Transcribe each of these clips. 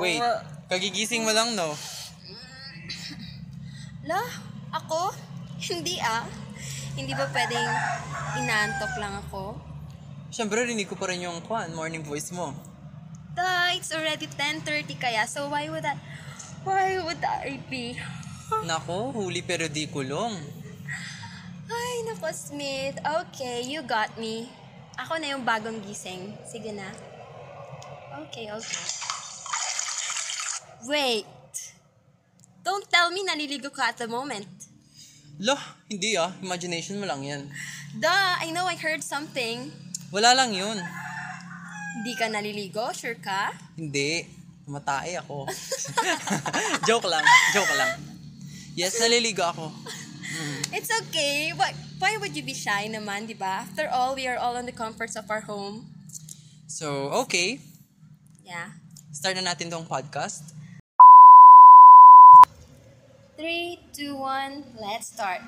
Wait, kagigising mo lang, no? La, ako? Hindi ah. Hindi ba pwedeng inaantok lang ako? Siyempre, rinig ko pa rin yung kwan, morning voice mo. Da, it's already 10.30 kaya, so why would I, why would I be? Nako, huli pero di kulong. Ay, nako Smith. Okay, you got me. Ako na yung bagong gising. Sige na. Okay, okay. Wait. Don't tell me naliligo ka at the moment. Lo, hindi ah. Imagination mo lang yan. Duh, I know I heard something. Wala lang yun. Hindi ka naliligo? Sure ka? Hindi. Matay ako. joke lang. Joke lang. Yes, naliligo ako. It's okay. Why, why would you be shy naman, di ba? After all, we are all in the comforts of our home. So, okay. Yeah. Start na natin tong podcast. Three, two, one, let's start.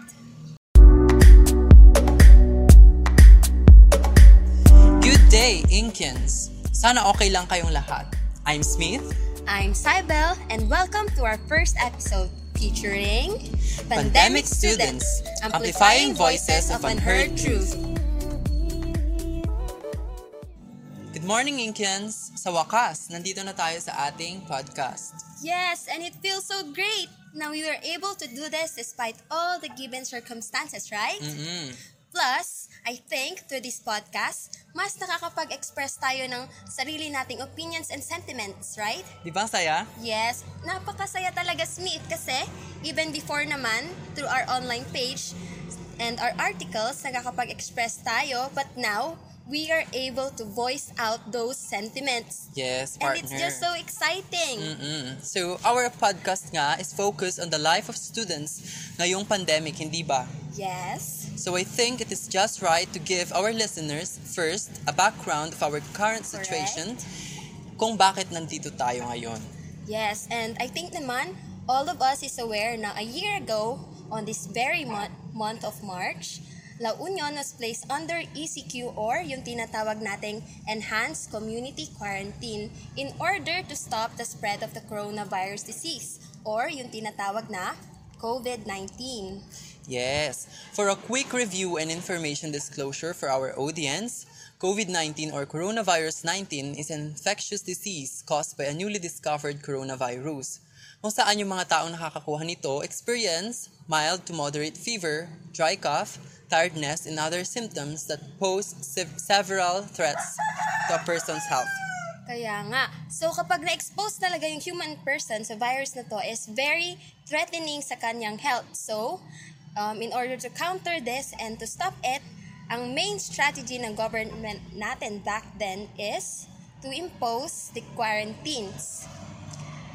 Good day, Inkians! Sana okay lang kayong lahat. I'm Smith, I'm Cybel, and welcome to our first episode featuring Pandemic Students, Amplifying Voices of Unheard Truth. Good morning, Inkians! Sa wakas, nandito na tayo sa ating podcast. Yes, and it feels so great. Now we were able to do this despite all the given circumstances, right? Mm-mm. Plus, I think through this podcast, mas nakakapag-express tayo ng sarili nating opinions and sentiments, right? Di ba saya? Yes, napakasaya talaga Smith kasi even before naman through our online page and our articles nakakapag-express tayo but now we are able to voice out those sentiments. Yes, And partner. it's just so exciting. Mm-mm. So, our podcast nga is focused on the life of students ngayong pandemic, hindi ba? Yes. So I think it is just right to give our listeners first a background of our current situation kung bakit nandito tayo ngayon. Yes, and I think naman all of us is aware na a year ago on this very month, month of March, La Union was placed under ECQ or yung tinatawag nating Enhanced Community Quarantine in order to stop the spread of the coronavirus disease or yung tinatawag na COVID-19. Yes. For a quick review and information disclosure for our audience, COVID-19 or coronavirus 19 is an infectious disease caused by a newly discovered coronavirus. Kung saan yung mga taong nakakakuha nito experience mild to moderate fever, dry cough, tiredness, and other symptoms that pose sev- several threats to a person's health. Kaya nga. So kapag na-expose talaga yung human person sa virus na to is very threatening sa kanyang health. So, um, in order to counter this and to stop it, ang main strategy ng government natin back then is to impose the quarantines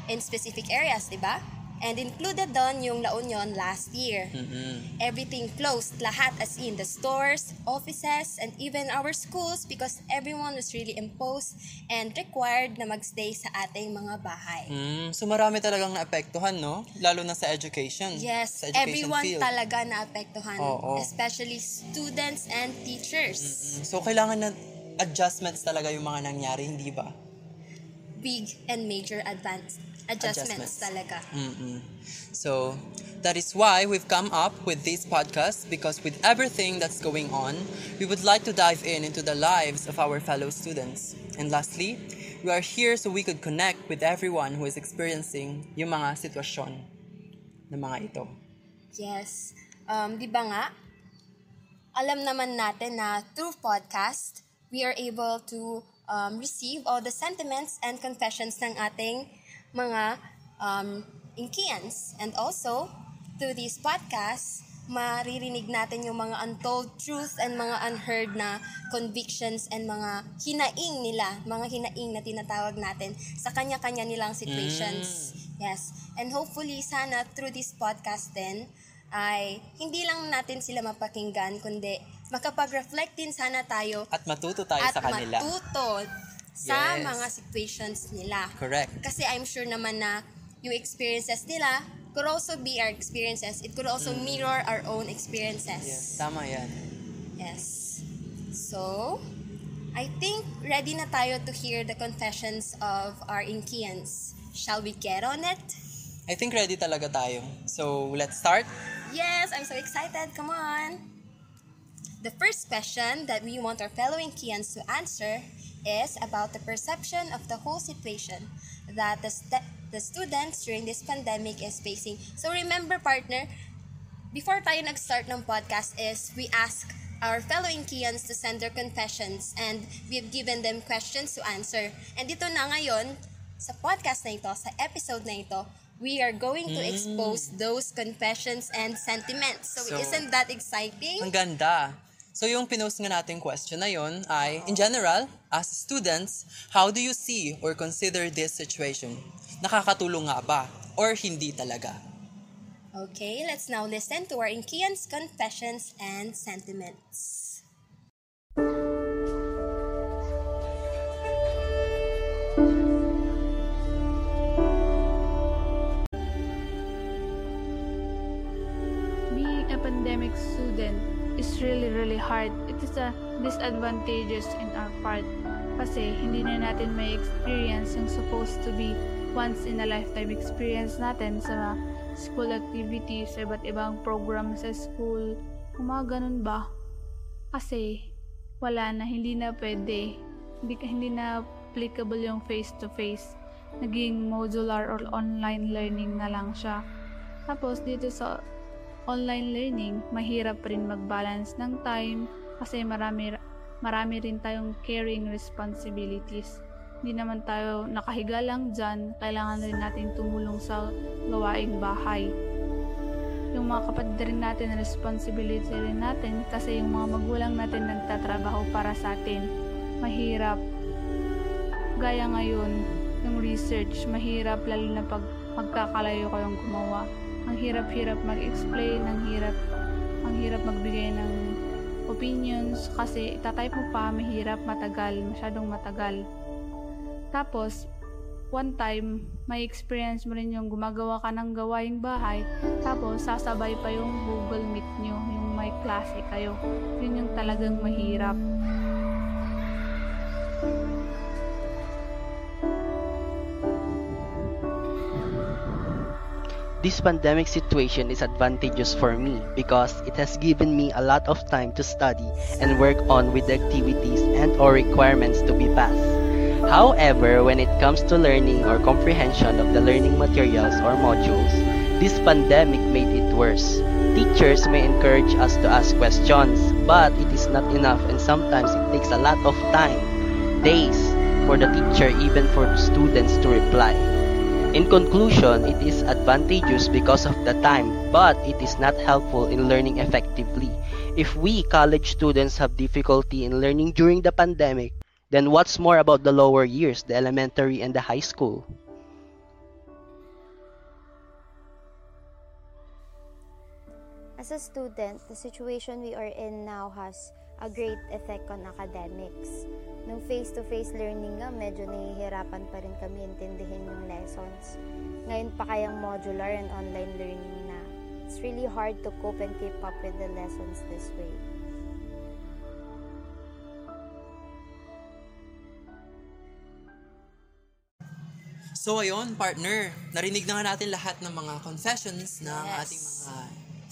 in specific areas, di ba? And included doon yung La Union last year. Mm-mm. Everything closed, lahat as in the stores, offices, and even our schools because everyone was really imposed and required na magstay sa ating mga bahay. Mm, so marami talagang naapektuhan, no? Lalo na sa education. Yes, sa education everyone field. talaga naapektuhan, Oo. especially students and teachers. Mm, So kailangan na adjustments talaga yung mga nangyari, hindi ba? Big and major advance Adjustments. adjustments, talaga. Mm-mm. So, that is why we've come up with this podcast because with everything that's going on, we would like to dive in into the lives of our fellow students. And lastly, we are here so we could connect with everyone who is experiencing yung mga sitwasyon ng mga ito. Yes. Um, di ba nga, alam naman natin na through podcast, we are able to um, receive all the sentiments and confessions ng ating mga um, Inkians. And also, through these podcasts, maririnig natin yung mga untold truth and mga unheard na convictions and mga hinaing nila, mga hinaing na tinatawag natin sa kanya-kanya nilang situations. Yes. And hopefully, sana through this podcast din, ay hindi lang natin sila mapakinggan, kundi makapag-reflect din sana tayo At matuto tayo at sa kanila. matuto sa Yes. mga situations nila. Correct. Kasi I'm sure naman na yung experiences nila could also be our experiences. It could also mirror our own experiences. Mm. Yes, tama yan. Yes. So, I think ready na tayo to hear the confessions of our Inkians. shall we get on it? I think ready talaga tayo. So, let's start. Yes, I'm so excited. Come on. The first question that we want our fellow Inkians to answer is about the perception of the whole situation that the, st- the students during this pandemic is facing. So remember, partner, before tayo nag-start ng podcast is we ask our fellow Inkians to send their confessions and we've given them questions to answer. And dito na ngayon, sa podcast na ito, sa episode na ito, we are going to expose those confessions and sentiments. So, So, isn't that exciting? Ang ganda. So, yung pinost nga natin question na yon ay, in general, as students, how do you see or consider this situation? Nakakatulong nga ba? Or hindi talaga? Okay, let's now listen to our Inkians' confessions and sentiments. Is really really hard. It is a disadvantageous in our part kasi hindi na natin may experience yung supposed to be once in a lifetime experience natin sa school activities, sa iba't ibang program sa school. Kung mga ganun ba? Kasi wala na, hindi na pwede. Hindi, hindi na applicable yung face-to-face. Naging modular or online learning na lang siya. Tapos dito sa online learning, mahirap rin mag-balance ng time kasi marami marami rin tayong caring responsibilities. Hindi naman tayo nakahiga lang dyan, kailangan rin natin tumulong sa gawaing bahay. Yung mga kapatid rin natin, responsibility rin natin kasi yung mga magulang natin nagtatrabaho para sa atin. Mahirap. Gaya ngayon, yung research, mahirap lalo na pag magkakalayo kayong gumawa ang hirap-hirap mag-explain, ang hirap ang hirap magbigay ng opinions kasi itatype mo pa, mahirap, matagal, masyadong matagal. Tapos, one time, may experience mo rin yung gumagawa ka ng gawaing bahay, tapos sasabay pa yung Google Meet nyo, yung may klase kayo. Yun yung talagang mahirap. This pandemic situation is advantageous for me because it has given me a lot of time to study and work on with the activities and or requirements to be passed. However, when it comes to learning or comprehension of the learning materials or modules, this pandemic made it worse. Teachers may encourage us to ask questions, but it is not enough and sometimes it takes a lot of time, days, for the teacher even for students to reply. In conclusion, it is advantageous because of the time, but it is not helpful in learning effectively. If we college students have difficulty in learning during the pandemic, then what's more about the lower years, the elementary and the high school? As a student, the situation we are in now has a great effect on academics. Nung face-to-face learning nga, medyo nahihirapan pa rin kami intindihin yung lessons. Ngayon pa kayang modular and online learning na. It's really hard to cope and keep up with the lessons this way. So ayun, partner, narinig na natin lahat ng mga confessions ng Yes. ating mga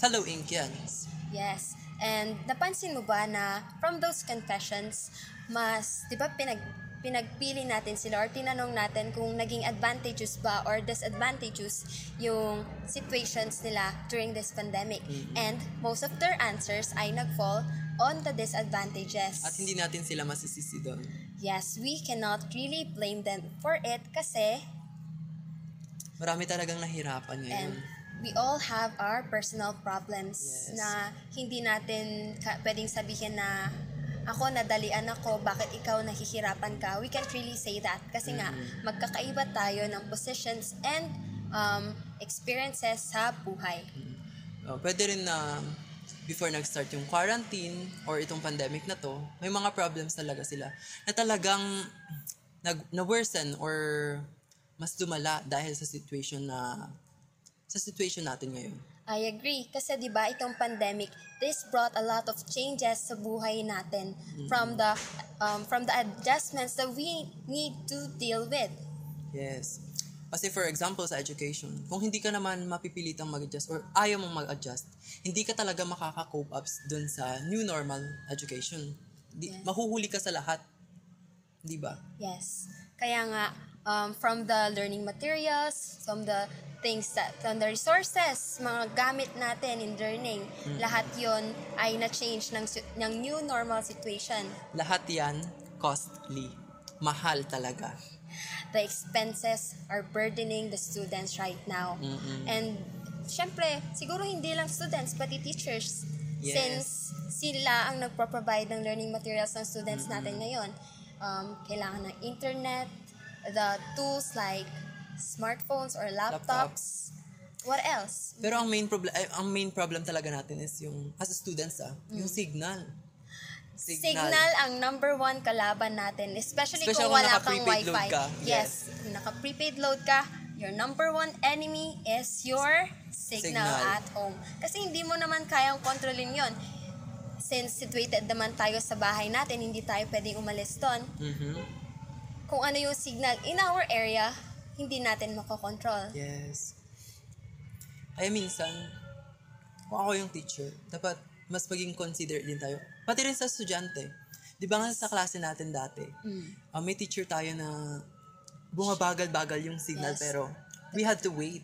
fellow Inkians. Yes. And napansin mo ba na from those confessions, mas, di ba, pinag, pinagpili natin sila or tinanong natin kung naging advantageous ba or disadvantageous yung situations nila during this pandemic. And most of their answers ay nag-fall on the disadvantages. At hindi natin sila masisisi doon. Yes, we cannot really blame them for it kasi Marami talagang nahirapan ngayon. And we all have our personal problems Yes. na hindi natin ka- pwedeng sabihin na ako nadalian ako, bakit ikaw nahihirapan ka? We can't really say that kasi nga magkakaiba tayo ng positions and um, experiences sa buhay. Uh, pwede rin na before nag-start yung quarantine or itong pandemic na to, may mga problems talaga sila na talagang nag, na-worsen or mas lumala dahil sa situation na sa situation natin ngayon. I agree. Kasi di ba itong pandemic, this brought a lot of changes sa buhay natin from the um, from the adjustments that we need to deal with. Yes. Kasi for example, sa education, kung hindi ka naman mapipilitang mag-adjust or ayaw mong mag-adjust, hindi ka talaga makaka-cope up dun sa new normal education. Di, Yes. Mahuhuli ka sa lahat. Di ba? Yes. Kaya nga, um, from the learning materials, from the things that, from the resources, mga gamit natin in learning, lahat yon ay na-change ng, ng new normal situation. Lahat yan, costly. Mahal talaga. The expenses are burdening the students right now. And, syempre, siguro hindi lang students, pati teachers. Yes. Since sila ang nagpro-provide ng learning materials ng students natin ngayon. Um, kailangan ng internet, the tools like smartphones or laptops. What else? Pero ang main problem ang main problem talaga natin is yung as students ah, yung signal. Signal. ang number one kalaban natin, especially, Especially kung kung wala kang wifi. load ka. Yes. Kung naka-prepaid load ka, your number one enemy is your signal, Signal. at home. Kasi hindi mo naman kayang kontrolin yon. Since situated naman tayo sa bahay natin, hindi tayo pwedeng umalis doon. Mhm. Kung ano yung signal in our area, hindi natin makokontrol. Yes. Kaya minsan, kung ako yung teacher, dapat mas maging considerate din tayo. Pati rin sa estudyante. Di ba nga sa klase natin dati, ah, may teacher tayo na bumabagal-bagal yung signal Yes. pero we had to wait.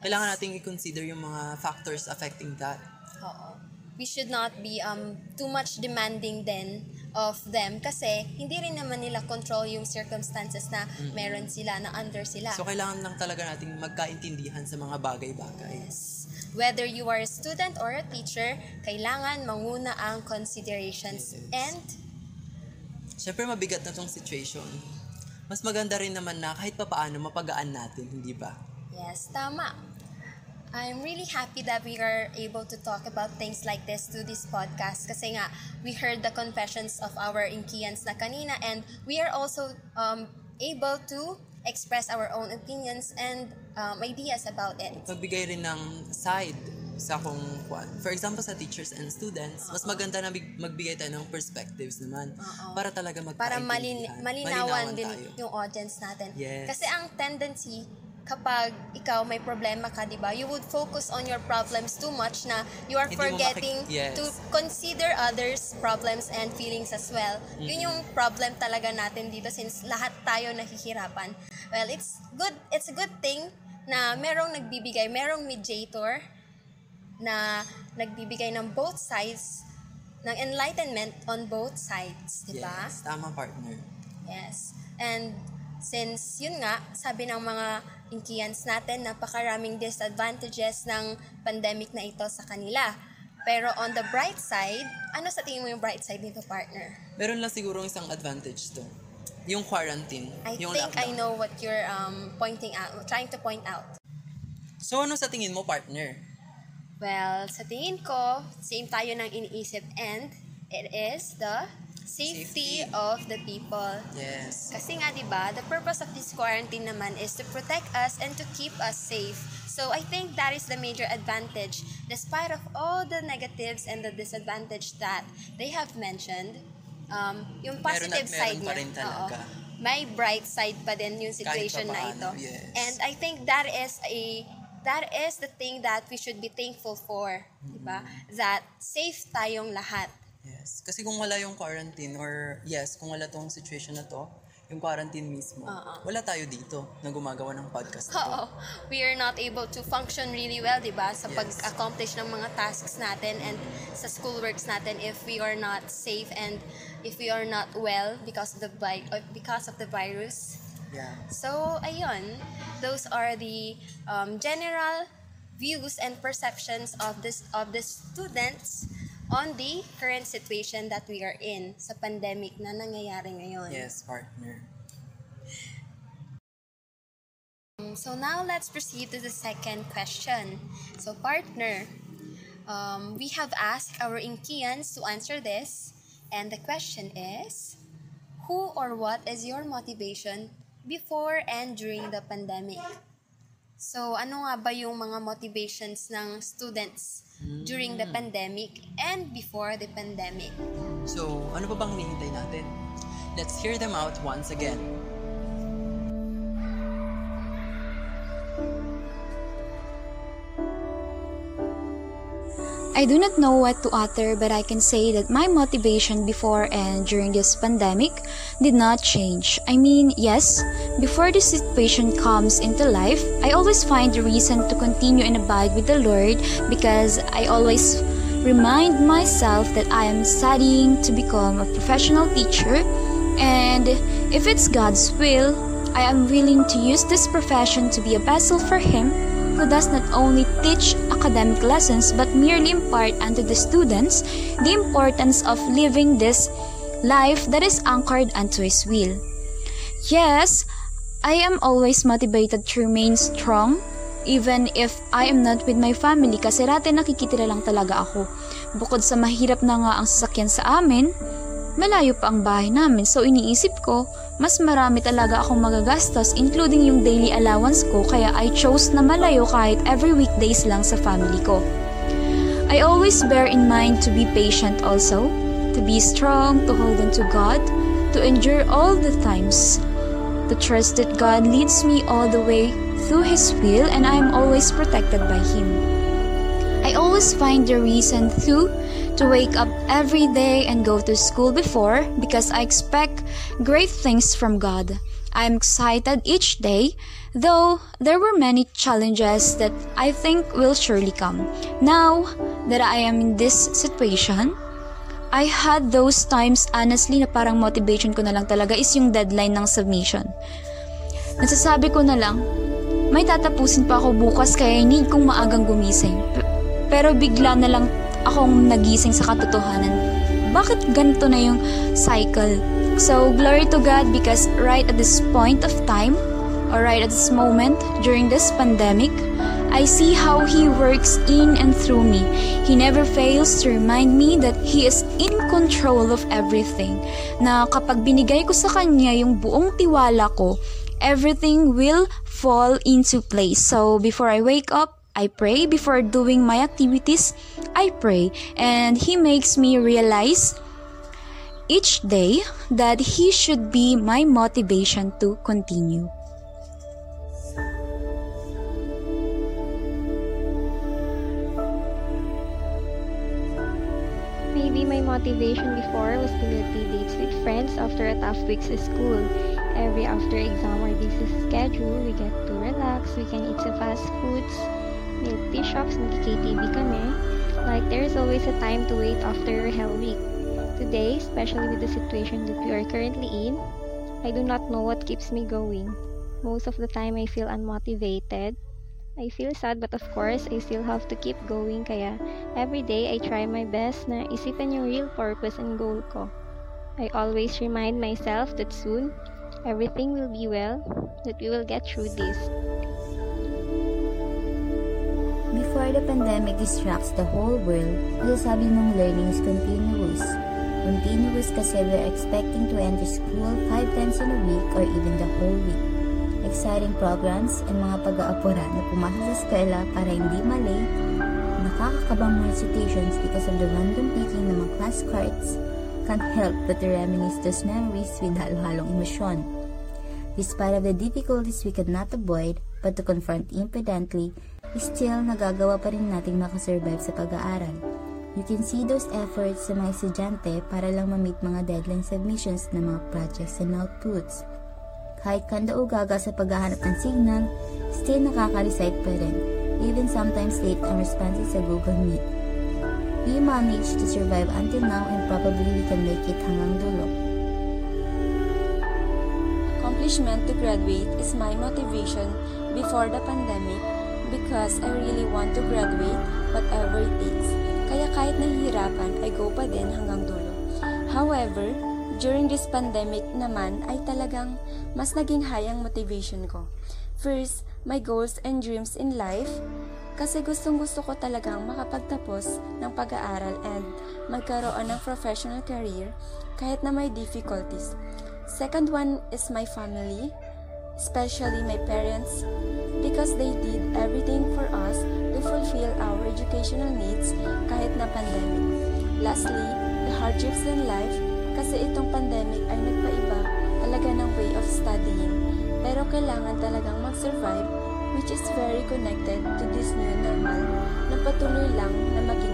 Kailangan nating i-consider yung mga factors affecting that. Oo. We should not be um too much demanding then of them kasi hindi rin naman nila control yung circumstances na meron sila, na under sila. So, kailangan lang talaga nating magkaintindihan sa mga bagay-bagay. Yes. Whether you are a student or a teacher, kailangan manguna ang considerations. Yes. And, Siyempre, mabigat na tong situation. Mas maganda rin naman na kahit papaano mapagaan natin, hindi ba? yes, tama. I'm really happy that we are able to talk about things like this to this podcast kasi nga we heard the confessions of our Inkians na kanina and we are also um, able to express our own opinions and um, ideas about it. magbigay rin ng side sa kung kwan. For example, sa teachers and students, mas maganda na big- magbigay tayo ng perspectives naman para talaga Para malin- magkaintindihan. malinawan din tayo. yung audience natin. Yes. Kasi ang tendency kapag ikaw may problema ka, 'di ba? You would focus on your problems too much na you are Hindi forgetting makik- yes. to consider others' problems and feelings as well. Yun yung problem talaga natin dito since lahat tayo nahihirapan. Well, it's good it's a good thing na merong nagbibigay, merong mediator na nagbibigay ng both sides ng enlightenment on both sides, 'di ba? Yes, tama partner. Yes. And since yun nga, sabi ng mga Inkians natin, napakaraming disadvantages ng pandemic na ito sa kanila. Pero on the bright side, ano sa tingin mo yung bright side nito, partner? Meron lang siguro isang advantage to. Yung quarantine. I yung think I lockdown. know what you're um, pointing out, trying to point out. So, ano sa tingin mo, partner? Well, sa tingin ko, same tayo ng iniisip and it is the safety, Safety. of the people. Yes. Kasi nga, di ba, the purpose of this quarantine naman is to protect us and to keep us safe. So, I think that is the major advantage. Despite of all the negatives and the disadvantage that they have mentioned, um, yung Meron positive at meron side pa niya, rin talaga. oo, may bright side pa din yung situation na ito. yes. And I think that is a that is the thing that we should be thankful for, di ba? Mm-hmm. That safe tayong lahat. Yes. Kasi kung wala yung quarantine or yes, kung wala tong situation na to, yung quarantine mismo, wala tayo dito na gumagawa ng podcast na to. Oo. We are not able to function really well, di ba? Sa Yes. pag-accomplish ng mga tasks natin and sa schoolworks natin if we are not safe and if we are not well because of the vi- because of the virus. Yeah. So, ayun. Those are the um, general views and perceptions of this of the students on the current situation that we are in sa pandemic na nangyayari ngayon. Yes, partner. So now let's proceed to the second question. So partner, um, we have asked our Inkians to answer this, and the question is, who or what is your motivation before and during the pandemic? So ano nga ba yung mga motivations ng students during the pandemic and before the pandemic? So, ano pa bang hinihintay natin? Let's hear them out once again. I do not know what to utter, but I can say that my motivation before and during this pandemic did not change. I mean, yes, before this situation comes into life, I always find a reason to continue and abide with the Lord because I always remind myself that I am studying to become a professional teacher, and if it's God's will, I am willing to use this profession to be a vessel for Him who does not only teach academic lessons but merely impart unto the students the importance of living this life that is anchored unto His will. Yes, I am always motivated to remain strong even if I am not with my family kasi dati nakikitira lang talaga ako. Bukod sa mahirap na nga ang sasakyan sa amin, malayo pa ang bahay namin so iniisip ko, mas marami talaga akong magagastos including yung daily allowance ko kaya I chose na malayo kahit every weekdays lang sa family ko. I always bear in mind to be patient also, to be strong, to hold on to God, to endure all the times, to trust that God leads me all the way through His will and I am always protected by Him. I always find the reason to to wake up every day and go to school before because I expect great things from God. I'm excited each day, though there were many challenges that I think will surely come. Now that I am in this situation, I had those times honestly na parang motivation ko na lang talaga is yung deadline ng submission. Nasasabi ko na lang, may tatapusin pa ako bukas kaya need kong maagang gumising. P- pero bigla na lang akong nagising sa katotohanan. Bakit ganito na yung cycle? So, glory to God because right at this point of time, or right at this moment, during this pandemic, I see how He works in and through me. He never fails to remind me that He is in control of everything. Na kapag binigay ko sa Kanya yung buong tiwala ko, everything will fall into place. So, before I wake up, I pray before doing my activities. I pray and he makes me realize each day that he should be my motivation to continue. Maybe my motivation before was to meet dates with friends after a tough week's school. Every after exam or busy schedule, we get to relax, we can eat some fast foods, milk tea shops, nag-KTV kami. Like, there's always a time to wait after Hell Week. Today, especially with the situation that we are currently in, I do not know what keeps me going. Most of the time, I feel unmotivated. I feel sad but of course, I still have to keep going kaya every day I try my best na isipin yung real purpose and goal ko. I always remind myself that soon, everything will be well, that we will get through this. Before the pandemic distracts the whole world, masasabi mong learning is continuous. Continuous kasi we're expecting to enter school five times in a week or even the whole week. Exciting programs and mga pag-aapura na pumasok sa eskwela para hindi malate, nakakakabang mga situations because of the random picking ng mga class cards, can't help but to reminisce those memories with halo-halong emosyon. Despite of the difficulties we could not avoid, but to confront impudently, still nagagawa pa rin nating makasurvive sa pag-aaral. You can see those efforts sa mga estudyante para lang ma-meet mga deadline submissions ng mga projects and outputs. Kahit kanda o gaga sa paghahanap ng signal, still nakaka-recite pa rin, even sometimes late ang responses sa Google Meet. We managed to survive until now and probably we can make it hanggang dulo. accomplishment to graduate is my motivation before the pandemic because I really want to graduate whatever it takes. Kaya kahit nahihirapan, I go pa din hanggang dulo. However, during this pandemic naman ay talagang mas naging high ang motivation ko. First, my goals and dreams in life kasi gustong gusto ko talagang makapagtapos ng pag-aaral and magkaroon ng professional career kahit na may difficulties. Second one is my family, especially my parents, because they did everything for us to fulfill our educational needs kahit na pandemic. Lastly, the hardships in life, kasi itong pandemic ay nagpaiba talaga ng way of studying, pero kailangan talagang mag-survive which is very connected to this new normal na patuloy lang na maging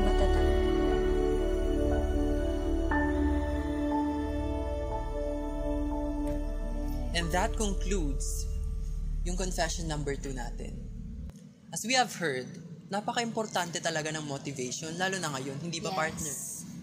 that concludes yung confession number 2 natin. As we have heard, napaka-importante talaga ng motivation, lalo na ngayon, hindi ba yes. partner?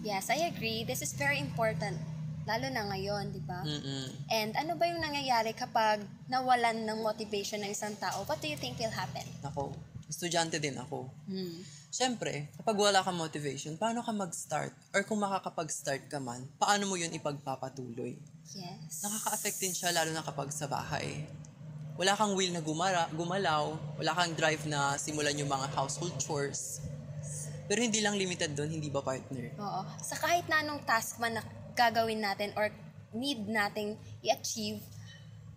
Yes, I agree. This is very important. Lalo na ngayon, di ba? Mm-mm. And ano ba yung nangyayari kapag nawalan ng motivation ng isang tao? What do you think will happen? Ako, estudyante din ako. Hmm. Siyempre, kapag wala kang motivation, paano ka mag-start? Or kung makakapag-start ka man, paano mo yun ipagpapatuloy? Yes. Nakaka-affect din siya lalo na kapag sa bahay. Wala kang will na gumara, gumalaw, wala kang drive na simulan yung mga household chores. Pero hindi lang limited doon, hindi ba partner? Oo. Sa kahit na anong task man na gagawin natin or need nating i-achieve,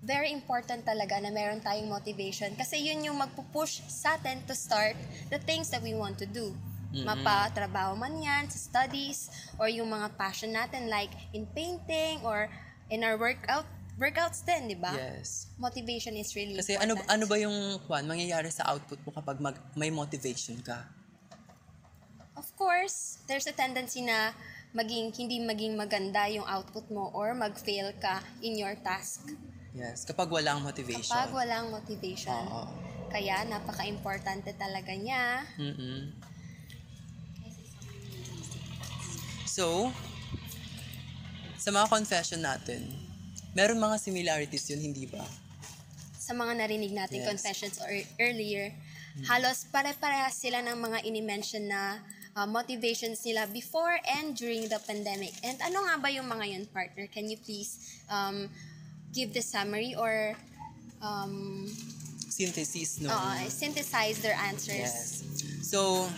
very important talaga na meron tayong motivation kasi yun yung magpupush sa atin to start the things that we want to do. Mapatrabaho man yan, sa studies, or yung mga passion natin like in painting or in our workout workouts din, di ba? Yes. Motivation is really Kasi ano important. ano ba yung kwan mangyayari sa output mo kapag mag, may motivation ka? Of course, there's a tendency na maging hindi maging maganda yung output mo or mag-fail ka in your task Yes, kapag walang motivation. kapag walang motivation. Oo. Kaya napaka-importante talaga niya. Mm-mm. So, sa mga confession natin, meron mga similarities yun, hindi ba? Sa mga narinig natin Yes. confessions or earlier, halos pare-parehas sila ng mga ini-mention na uh, motivations nila before and during the pandemic. And ano nga ba yung mga yun, partner? Can you please um, give the summary or um, Synthesis, no? uh, synthesize their answers? Yes. So,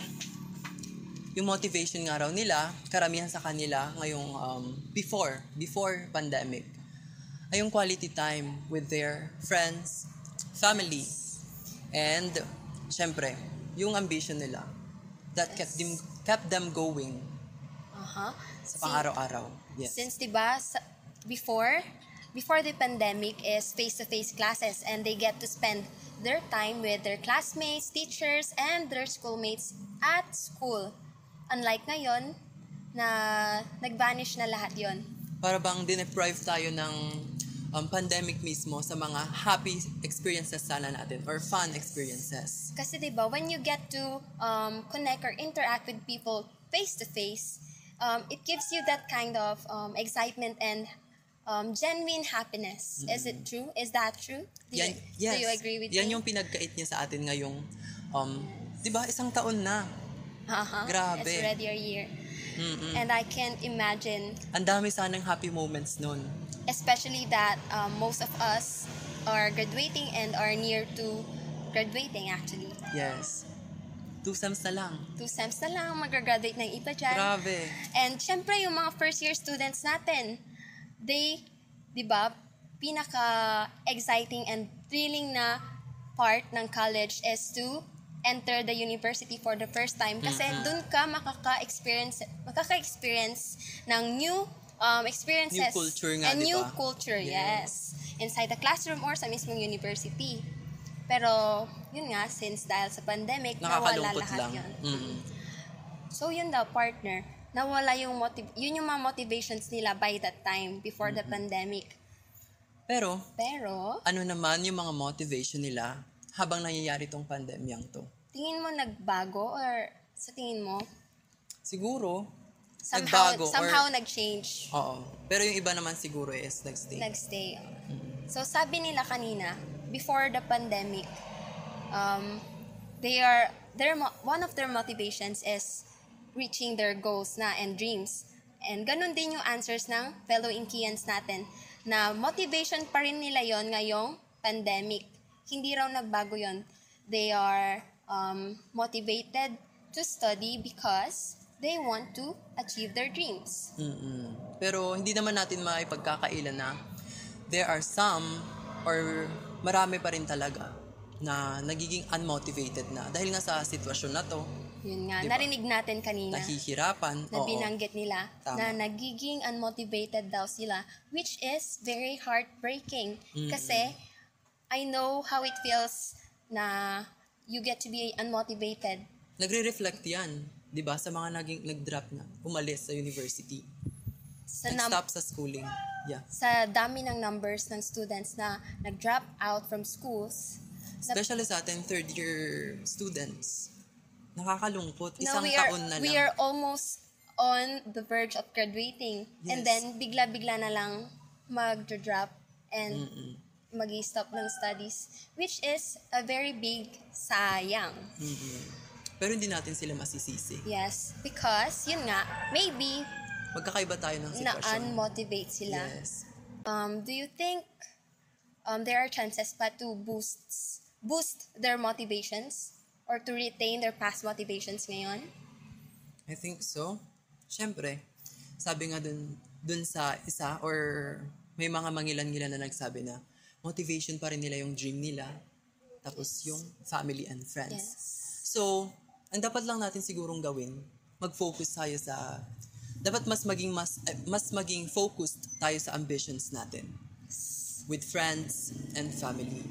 yung motivation nga raw nila, karamihan sa kanila ngayong um, before, before pandemic, ay yung quality time with their friends, family, and syempre, yung ambition nila that kept them kept them going Uh-huh. sa pang-araw-araw. Yes. Since 'di ba sa- before before the pandemic is face-to-face classes and they get to spend their time with their classmates, teachers and their schoolmates at school. Unlike ngayon na nag-vanish na lahat 'yon. Para bang dineprive tayo ng um, pandemic mismo sa mga happy experiences sana natin or fun experiences. Kasi 'di ba when you get to um, connect or interact with people face to face, um, it gives you that kind of um, excitement and um, genuine happiness. Is it true? Is that true? Do, Yan, you, yes. do you agree with Yan me? yung pinagkait niya sa atin ngayong, um, di ba, isang taon na. Uh-huh. Grabe. It's already a year. Mm-mm. And I can't imagine, Ang dami sanang happy moments nun. especially that um, most of us are graduating and are near to graduating actually. Yes. Two sems na lang. Two sems na lang, mag-graduate ng iba dyan. Grabe. And syempre, yung mga first year students natin, they, di ba, pinaka-exciting and thrilling na part ng college is to enter the university for the first time. Kasi dun ka makaka-experience makaka-experience ng new um, experiences New culture nga, and di new culture Yes. yes. Inside the classroom or sa mismong university. Pero yun nga since dahil sa pandemic nawala lahat lang. yun. Mm. So yun daw, partner, nawala yung motiv- yun yung mga motivations nila by that time, before the pandemic. Pero, Pero, ano naman yung mga motivation nila habang nangyayari tong pandemyang to? tingin mo nagbago or sa tingin mo, Siguro, somehow, nagbago somehow or... nag-change, Oo. Pero yung iba naman siguro is nagstay. nagstay. So sabi nila kanina, before the pandemic, um, they are, their, mo- one of their motivations is reaching their goals na and dreams. And ganun din yung answers ng fellow Inkians natin na motivation pa rin nila yon ngayong pandemic. Hindi raw nagbago yon. They are um, motivated to study because they want to achieve their dreams. Mm-mm. Pero hindi naman natin maipagkakailan na there are some or marami pa rin talaga na nagiging unmotivated na dahil nga sa sitwasyon na to, Yun nga, Di ba? narinig natin kanina. nahihirapan. na oo. binanggit nila Tama. na nagiging unmotivated daw sila which is very heartbreaking kasi I know how it feels na you get to be unmotivated Nagre-reflect yan, 'di ba, sa mga naging nag-drop na, umalis sa university. sa, num- Nag-stop sa schooling. Yeah. sa dami ng numbers ng students na nag-drop out from schools. na- Especially sa atin third year students. Nakakalungkot. na Isang are, taon na lang. we are almost on the verge of graduating. And Yes. then, bigla-bigla na lang mag-drop and mag stop ng studies. Which is a very big sayang. Pero hindi natin sila masisisi. Yes. Because, yun nga, maybe Magkakaiba tayo ng sitwasyon. na-unmotivate sila. Yes. Um, do you think um, there are chances pa to boost boost their motivations or to retain their past motivations ngayon? I think so. Siyempre, sabi nga dun, dun sa isa or may mga mangilan-ngilan na nagsabi na motivation pa rin nila yung dream nila tapos yung family and friends. Yes. So, ang dapat lang natin sigurong gawin, mag-focus tayo sa dapat mas maging mas eh, mas maging focused tayo sa ambitions natin with friends and family.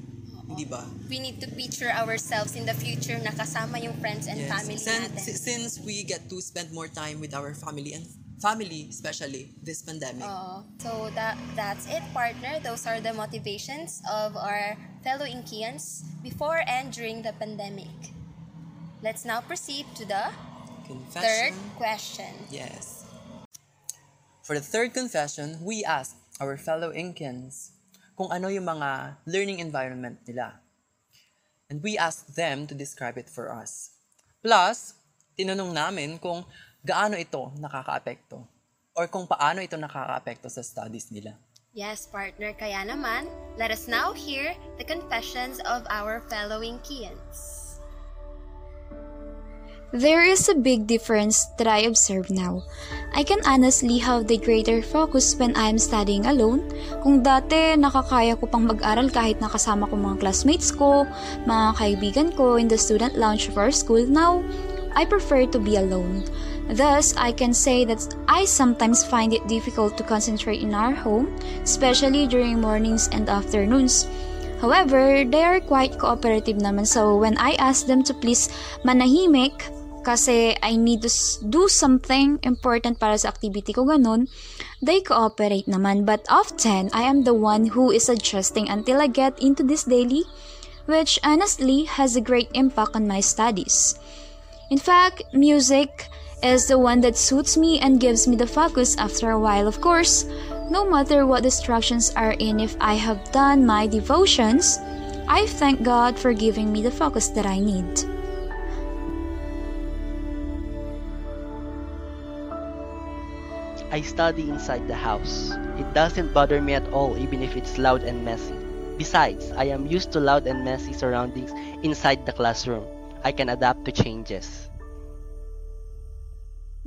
Hindi ba? We need to picture ourselves in the future na kasama yung friends and Yes. family natin. since we get to spend more time with our family and family especially this pandemic. Oo. so that that's it, partner. Those are the motivations of our fellow Inkians before and during the pandemic. Let's now proceed to the third question. Yes. For the third confession, we ask our fellow Incans kung ano yung mga learning environment nila. And we asked them to describe it for us. Plus, tinanong namin kung gaano ito nakakaapekto or kung paano ito nakakaapekto sa studies nila. Yes, partner. Kaya naman, let us now hear the confessions of our fellow Inkians. There is a big difference that I observe now. I can honestly have the greater focus when I am studying alone. Kung dati nakakaya ko pang mag-aral kahit nakasama ko mga classmates ko, mga kaibigan ko in the student lounge of our school, now I prefer to be alone. Thus, I can say that I sometimes find it difficult to concentrate in our home, especially during mornings and afternoons. However, they are quite cooperative naman so when I ask them to please manahimik kasi I need to do something important para sa activity ko ganun, they cooperate naman but often I am the one who is adjusting until I get into this daily which honestly has a great impact on my studies. In fact, music is the one that suits me and gives me the focus after a while, of course. No matter what distractions are in, if I have done my devotions, I thank God for giving me the focus that I need. I study inside the house. It doesn't bother me at all even if it's loud and messy. Besides, I am used to loud and messy surroundings inside the classroom. I can adapt to changes.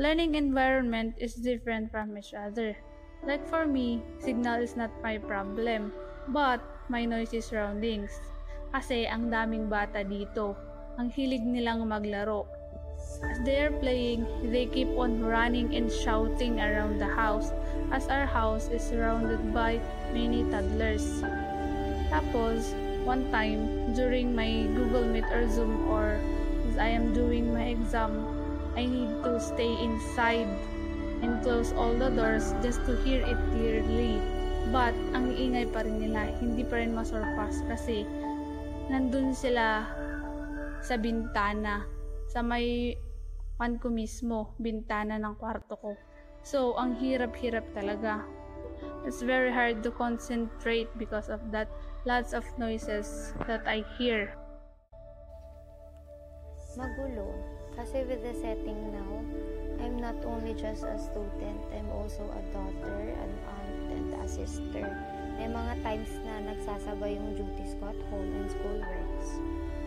Learning environment is different from each other. Like for me, signal is not my problem, but my noisy surroundings. Kasi ang daming bata dito. Ang hilig nilang maglaro. As they are playing, they keep on running and shouting around the house as our house is surrounded by many toddlers. Tapos, one time, during my Google Meet or Zoom or as I am doing my exam, I need to stay inside and close all the doors just to hear it clearly. But, ang iingay pa rin nila, hindi pa rin masurpass kasi nandun sila sa bintana, sa may pan ko mismo, bintana ng kwarto ko. So, ang hirap-hirap talaga. It's very hard to concentrate because of that lots of noises that I hear. Magulo. Kasi with the setting now, I'm not only just a student, I'm also a daughter, an aunt, and a sister. May mga times na nagsasabay yung duties ko at home and school works.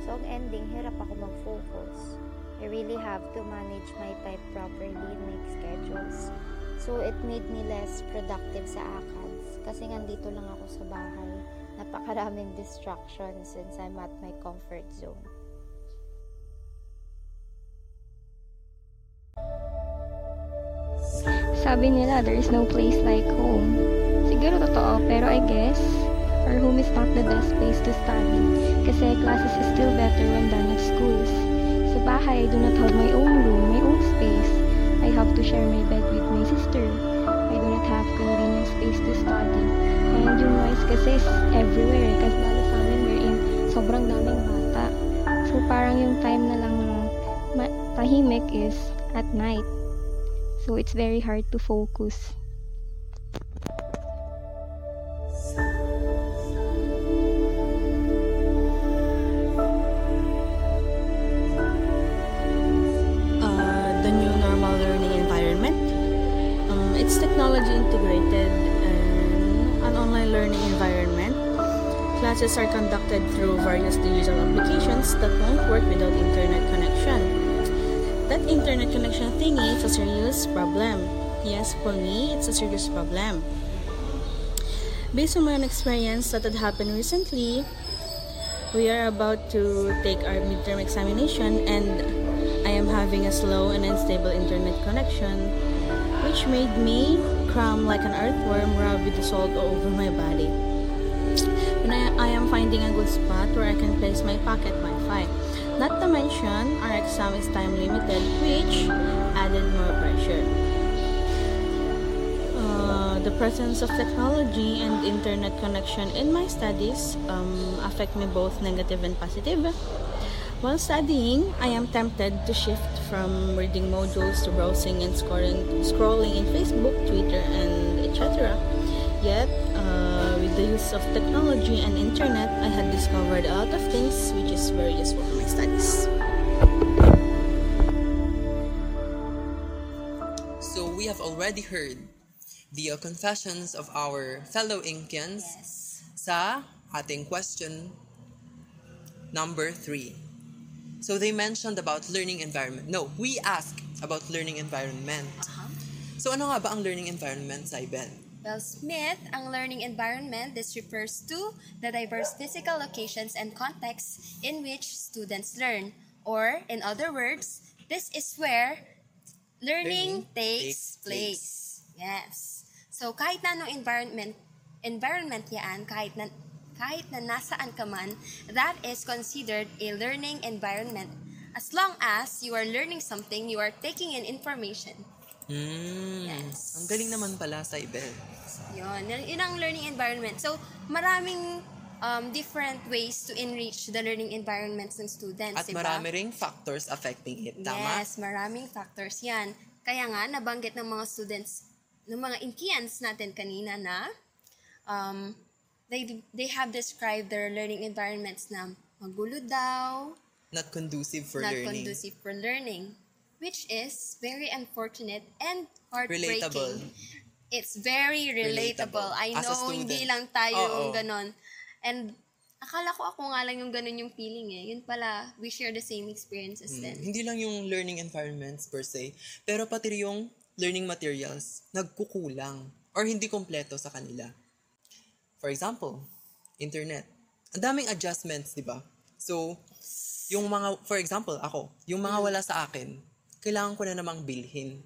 So, ang ending, hirap ako mag-focus. I really have to manage my time properly, make schedules. So, it made me less productive sa ACADS. Kasi nandito lang ako sa bahay. Napakaraming distractions since I'm at my comfort zone. Sabi nila, there is no place like home. Siguro totoo, pero I guess, our home is not the best place to study. Kasi classes is still better when done at schools. Sa bahay, I do not have my own room, my own space. I have to share my bed with my sister. I do not have convenient space to study. And yung noise kasi is everywhere. Kasi lalo sa amin, we're in sobrang daming bata. So parang yung time na lang tahimik is at night. So it's very hard to focus. uh, the new normal learning environment. Um, it's technology integrated and an online learning environment. Classes are conducted serious problem. Yes, for me, it's a serious problem. Based on my own experience that had happened recently, we are about to take our midterm examination and I am having a slow and unstable internet connection, which made me cram like an earthworm rubbed with the salt all over my body. I, I am finding a good spot where I can place my pocket Wi-Fi. Not to mention, our exam is time limited, which added more pressure. Uh, the presence of technology and internet connection in my studies um, affect me both negative and positive. While studying, I am tempted to shift from reading modules to browsing and scrolling, scrolling in Facebook, Twitter, and etc. Yet, uh, with the use of technology and internet, I had discovered a lot of things which is very useful for my studies. Have already heard the confessions of our fellow Inkians sa ating question number three. So they mentioned about learning environment. No, we ask about learning environment. Uh-huh. So ano nga ba ang learning environment, Saibel? Well, Smith, ang learning environment, this refers to the diverse physical locations and contexts in which students learn. Or, in other words, this is where learning, Learning takes, takes place. Yes. So, kahit na anong environment, environment yan, kahit na, kahit na nasaan ka man, that is considered a learning environment. As long as you are learning something, you are taking in information. Mm, Yes. Ang galing naman pala. Yun, yun yun ang learning environment. So, maraming um, different ways to enrich the learning environments ng students, At diba? marami ring factors affecting it, tama? Yes, maraming factors yan. Kaya nga, nabanggit ng mga students, ng mga Inkians natin kanina na um, they, they have described their learning environments na magulo daw, Not conducive for not learning. conducive for learning, which is very unfortunate and heartbreaking. Relatable. It's very relatable. Relatable. I know, hindi lang tayo Oo. yung ganon. And akala ko ako nga lang yung ganon yung feeling eh. Yun pala, we share the same experiences Mm, then. Hindi lang yung learning environments per se, pero pati rin yung learning materials nagkukulang or hindi kompleto sa kanila. For example, internet. Ang daming adjustments, di ba? So, yung mga, for example, ako, yung mga wala sa akin, kailangan ko na namang bilhin.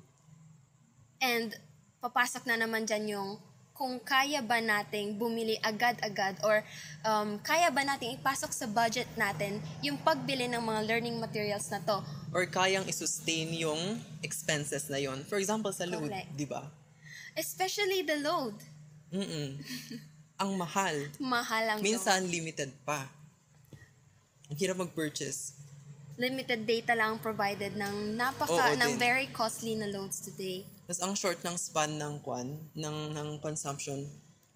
And papasok na naman dyan yung kung kaya ba nating bumili agad-agad or um, kaya ba nating ipasok sa budget natin yung pagbili ng mga learning materials na to. Or kayang isustain yung expenses na yon. For example, sa load, di ba? Especially the load. Mm-mm. Ang mahal. Mahal ang load. Minsan, limited pa. Ang hirap mag-purchase. limited data lang provided ng napaka Oo ng din. very costly na loads today. Tapos ang short ng span ng kwan, ng, ng consumption,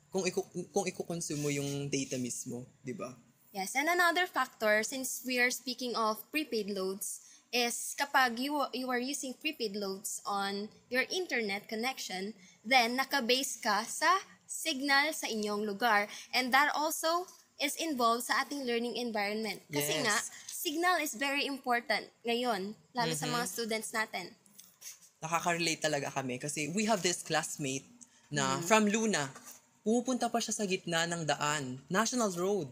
kung iku, kung iko-consume mo yung data mismo, di ba? Yes, and another factor since we are speaking of prepaid loads is kapag you you are using prepaid loads on your internet connection, then naka-base ka sa signal sa inyong lugar and that also is involved sa ating learning environment. Kasi Yes. nga, signal is very important ngayon, lalo sa Mhm. mga students natin. Nakaka-relate talaga kami kasi we have this classmate na Mhm. from Luna, pumupunta pa siya sa gitna ng daan, National Road.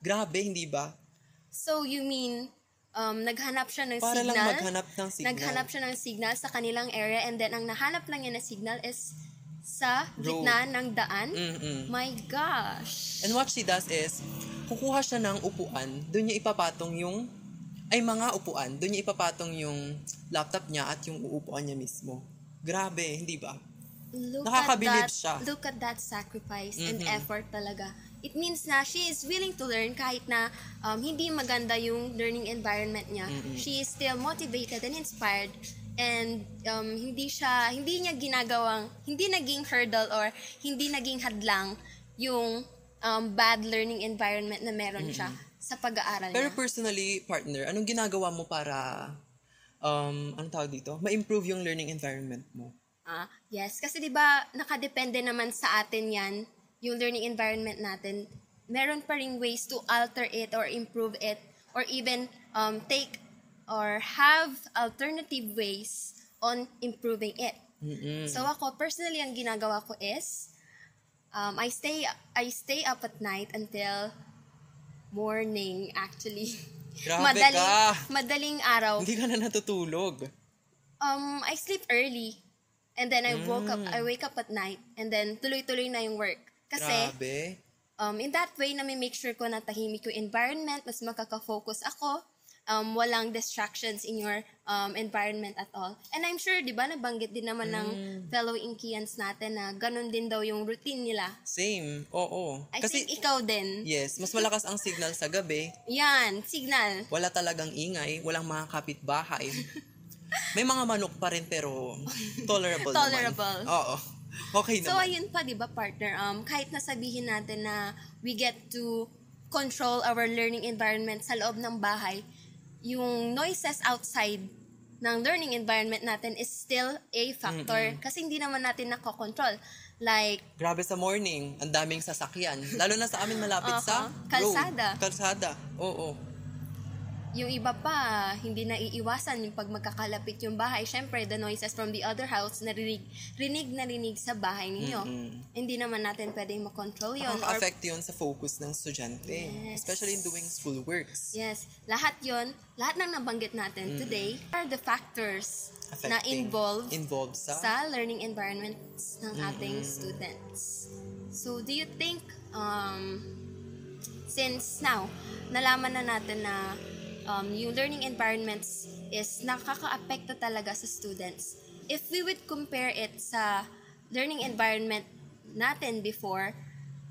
Grabe, hindi ba? So, you mean, um, naghanap siya ng Para lang signal? maghanap ng signal. Naghanap siya ng signal sa kanilang area and then ang nahanap lang niya na signal is sa Road. gitna ng daan? Mm-mm. My gosh! And what she does is, kukuha siya ng upuan, doon niya ipapatong yung, ay mga upuan, doon niya ipapatong yung laptop niya at yung uupuan niya mismo. Grabe, hindi ba? look Nakakabilib at that, siya. Look at that sacrifice and Mhm. effort talaga. It means na she is willing to learn kahit na um, hindi maganda yung learning environment niya. Mhm. She is still motivated and inspired and um, hindi siya hindi niya ginagawang hindi naging hurdle or hindi naging hadlang yung um, bad learning environment na meron siya sa pag-aaral Pero niya. personally, partner, anong ginagawa mo para, um, anong tawag dito? Ma-improve yung learning environment mo? Ah, yes, kasi 'di ba nakadepende naman sa atin 'yan, yung learning environment natin. Meron pa ring ways to alter it or improve it or even um, take or have alternative ways on improving it. Mm-mm. So ako personally ang ginagawa ko is um, I stay I stay up at night until morning actually. Grabe madaling, ka! Madaling araw. Hindi ka na natutulog. Um, I sleep early. And then I woke up, Mm. I wake up at night. And then tuloy-tuloy na yung work. Kasi, Grabe. um, in that way, na make sure ko na tahimik yung environment, mas makaka-focus ako, um, walang distractions in your um, environment at all. And I'm sure, di ba, nabanggit din naman ng Mm. fellow Inkians natin na ganun din daw yung routine nila. Same. Oo. I Kasi, think ikaw din. yes, mas malakas ang signal sa gabi. Yan, signal. Wala talagang ingay. Walang mga kapitbahay. May mga manok pa rin pero tolerable Tolerable. naman. Oo. Okay So, naman. ayun pa, di ba, partner? Um, kahit nasabihin natin na we get to control our learning environment sa loob ng bahay, yung noises outside ng learning environment natin is still a factor kasi hindi naman natin nakokontrol. Like, Grabe sa morning, ang daming sasakyan. Lalo na sa amin malapit sa Aha. Kalsada. road. Kalsada. Oo. Yung iba pa, hindi na iiwasan yung pag magkakalapit yung bahay. Syempre, the noises from the other house, narinig, rinig na rinig sa bahay ninyo. Mm-mm. Hindi naman natin pwedeng makontrol yun. or Nakaka-affect yun sa focus ng estudyante. Yes. Especially in doing school works. Yes, lahat yon, lahat ng nabanggit natin today are the factors na Affecting- involved Involved sa... sa learning environments ng ating students. So, do you think, um, since now, nalaman na natin na um, yung learning environments is nakaka-apekto talaga sa students. If we would compare it sa learning environment natin before,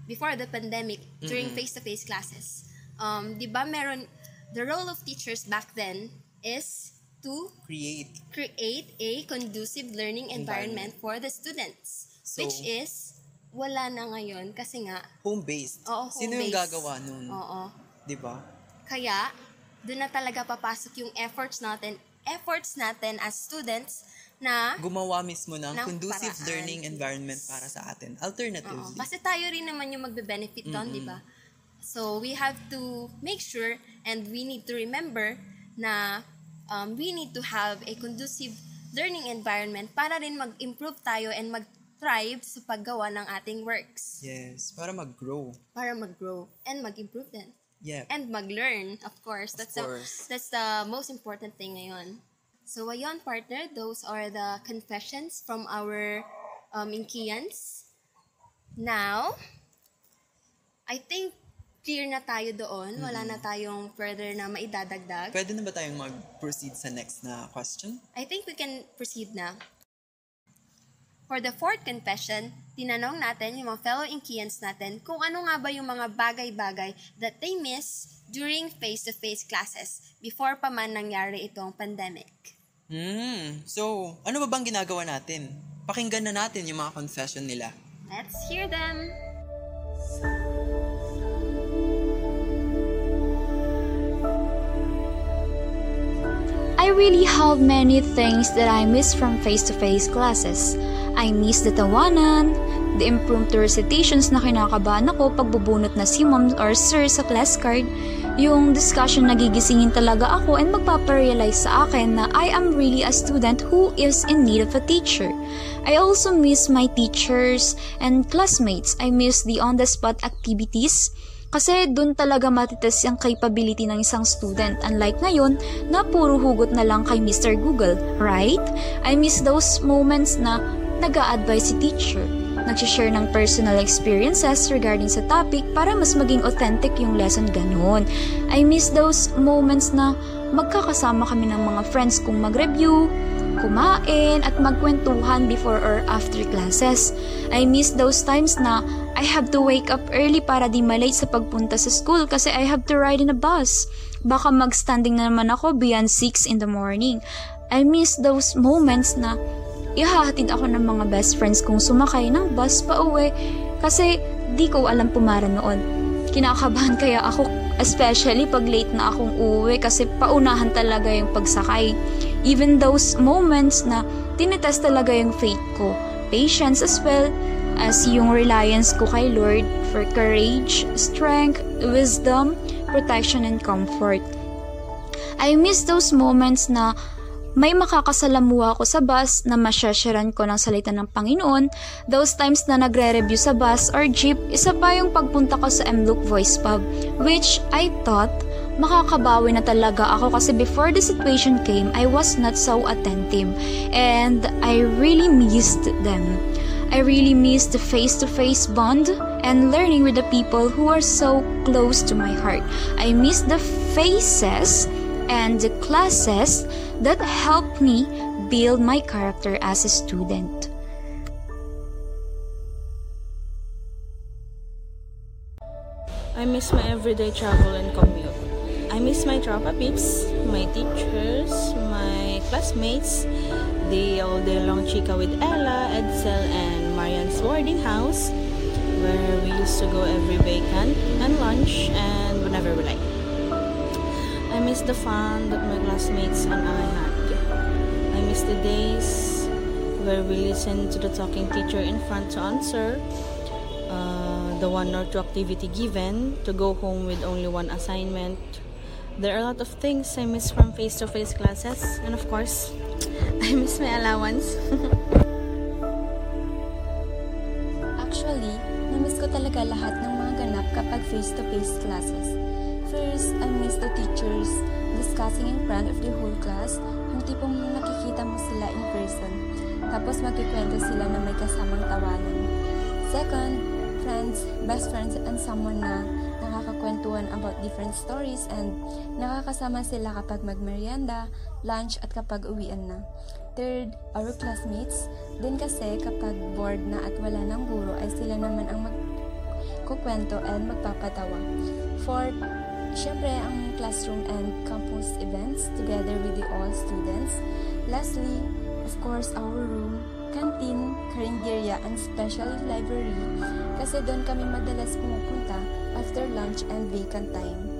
before the pandemic, during face-to-face classes, um, di ba meron, the role of teachers back then is to Create. create a conducive learning environment, for the students. So- which is, wala na ngayon kasi nga, Home-based. oo, Sino yung home-based. gagawa nun? Oo. Di ba? Kaya, doon na talaga papasok yung efforts natin, efforts natin as students na Gumawa mismo ng, Ng conducive paraan. learning environment para sa atin. Oo. Alternatively. Kasi tayo rin naman yung magbe-benefit doon, di ba? So, we have to make sure and we need to remember na um, we need to have a conducive learning environment para rin mag-improve tayo and mag-thrive sa paggawa ng ating works. Yes. Para mag-grow. Para mag-grow and mag-improve din. Yeah. And mag-learn, of course. That's course. The, that's the most important thing ngayon. So, ayun, partner, those are the confessions from our um, Inkians. Now, I think clear na tayo doon. Wala na tayong further na maidadagdag. Pwede na ba tayong mag-proceed sa next na question? I think we can proceed na. For the fourth confession, tinanong natin yung mga fellow Inkians natin kung ano nga ba yung mga bagay-bagay that they miss during face-to-face classes before pa man nangyari itong pandemic. Hmm. So, ano ba bang ginagawa natin? Pakinggan na natin yung mga confession nila. Let's hear them! Really have many things that I miss from face-to-face classes. I miss the tawanan, the impromptu recitations na kinakabahan ako pag bubunot na si mom or sir sa class card, yung discussion na gigisingin talaga ako and magpaparealize sa akin na I am really a student who is in need of a teacher. I also miss my teachers and classmates. I miss the on-the-spot activities, kasi doon talaga matites yung capability ng isang student. Unlike ngayon, na puro hugot na lang kay Mr. Google, right? I miss those moments na nag advise si teacher. Nagsishare ng personal experiences regarding sa topic para mas maging authentic yung lesson ganun. I miss those moments na magkakasama kami ng mga friends kong mag-review, kumain, at magkwentuhan before or after classes. I miss those times na I have to wake up early para di malate sa pagpunta sa school kasi I have to ride in a bus. Baka magstanding na naman ako beyond 6 in the morning. I miss those moments na ihahatid ako ng mga best friends kong sumakay ng bus pa uwi kasi di ko alam pumara noon. Kinakabahan kaya ako especially pag late na akong uuwi kasi paunahan talaga yung pagsakay. Even those moments na tinetest talaga yung faith ko. Patience as well as yung reliance ko kay Lord for courage, strength, wisdom, protection, and comfort. I miss those moments na may makakasalamuha ako sa bus na masyasharan ko ng salita ng Panginoon, those times na nagre-review sa bus or jeep, isa pa yung pagpunta ko sa MLOOK Voice Pub, which I thought makakabawi na talaga ako kasi before the situation came, I was not so attentive and I really missed them. I really missed the face-to-face bond and learning with the people who are so close to my heart. I miss the faces and the classes that helped me build my character as a student. I miss my everyday travel and commute. I miss my tropa peeps, my teachers, my classmates, the all day long chica with Ella, Edsel, and Marian's boarding house, where we used to go every weekend and lunch and whenever we like. I miss the fun that my classmates and I had. I miss the days where we listened to the talking teacher in front to answer, uh, the one or two activity given, to go home with only one assignment. There are a lot of things I miss from face-to-face classes, and of course, I miss my allowance. Actually, namiss ko talaga lahat ng mga ganap kapag face-to-face classes. First, I miss the teachers discussing in front of the whole class, yung tipong nakikita mo sila in person, tapos magkikwento sila na may kasamang tawanan. Second, friends, best friends, and someone na nakakakwentuhan about different stories and nakakasama sila kapag magmerienda, lunch, at kapag uwian na. Third, our classmates. Din kasi kapag bored na at wala ng guro ay sila naman ang magkukwento and magpapatawa. Fourth, syempre ang classroom and campus events together with the all students. Lastly, of course, our room, canteen, karinderya, and special library kasi doon kami madalas pumupunta after lunch and vacant time.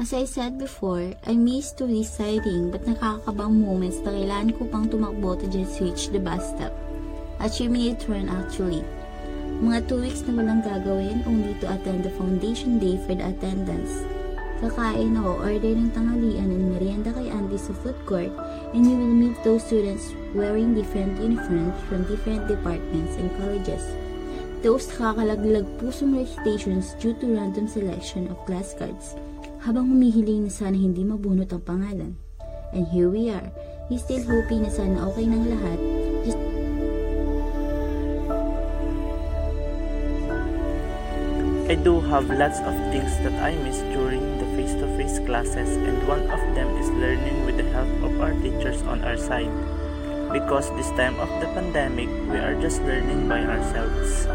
As I said before, I miss to deciding but nakakabang moments na kailangan ko pang tumakbo to just reach the bus stop. Achieving a turn actually. Mga two weeks na walang gagawin only to attend the foundation day for the attendance. Kakain ako, order ng tanghalian and merienda kay Andy sa food court and you will meet those students wearing different uniforms from different departments and colleges. Those nakakalaglag pusong recitations due to random selection of class cards habang humihiling na sana hindi mabunot ang pangalan. And here we are, he's still hoping na sana okay ng lahat, just I do have lots of things that I miss during the face-to-face classes and one of them is learning with the help of our teachers on our side. Because this time of the pandemic, we are just learning by ourselves.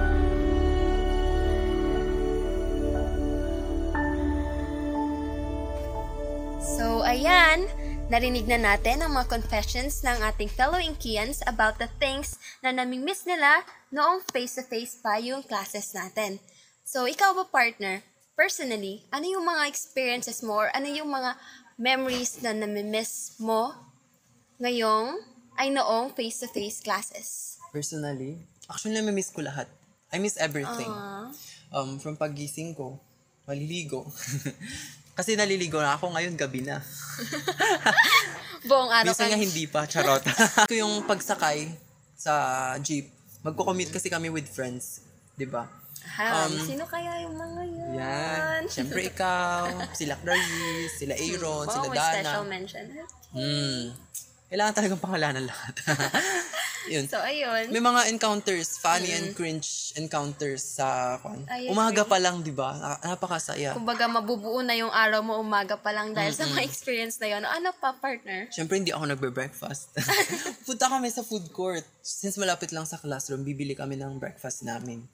So, ayan, narinig na natin ang mga confessions ng ating fellow Inkians about the things na namimiss nila noong face-to-face pa yung classes natin. So, ikaw ba partner, personally, ano yung mga experiences mo or ano yung mga memories na namimiss mo ngayong ay noong face-to-face classes? Personally, actually namimiss ko lahat. I miss everything. Aww. Um, from pagising ko, maliligo. Kasi naliligo na ako ngayon, gabi na. Buong araw Minsan nga hindi pa, charot. Ito yung pagsakay sa jeep. Magko-commute kasi kami with friends. 'di ba? Ha, Um, sino kaya yung mga yun? Yan. Siyempre ikaw, sila Clarice, sila Aaron, Wow, sila Dana. special mention. Hmm. Kailangan talagang pangalanan lahat. Yun. So, ayun. May mga encounters, funny and cringe encounters sa kwan. Umaga pa lang, di ba? Na- Napakasaya. Kumbaga, mabubuo na yung araw mo umaga pa lang dahil sa mga experience na yun. Ano pa, partner? Siyempre, hindi ako nagbe-breakfast. Punta kami sa food court. Since malapit lang sa classroom, bibili kami ng breakfast namin.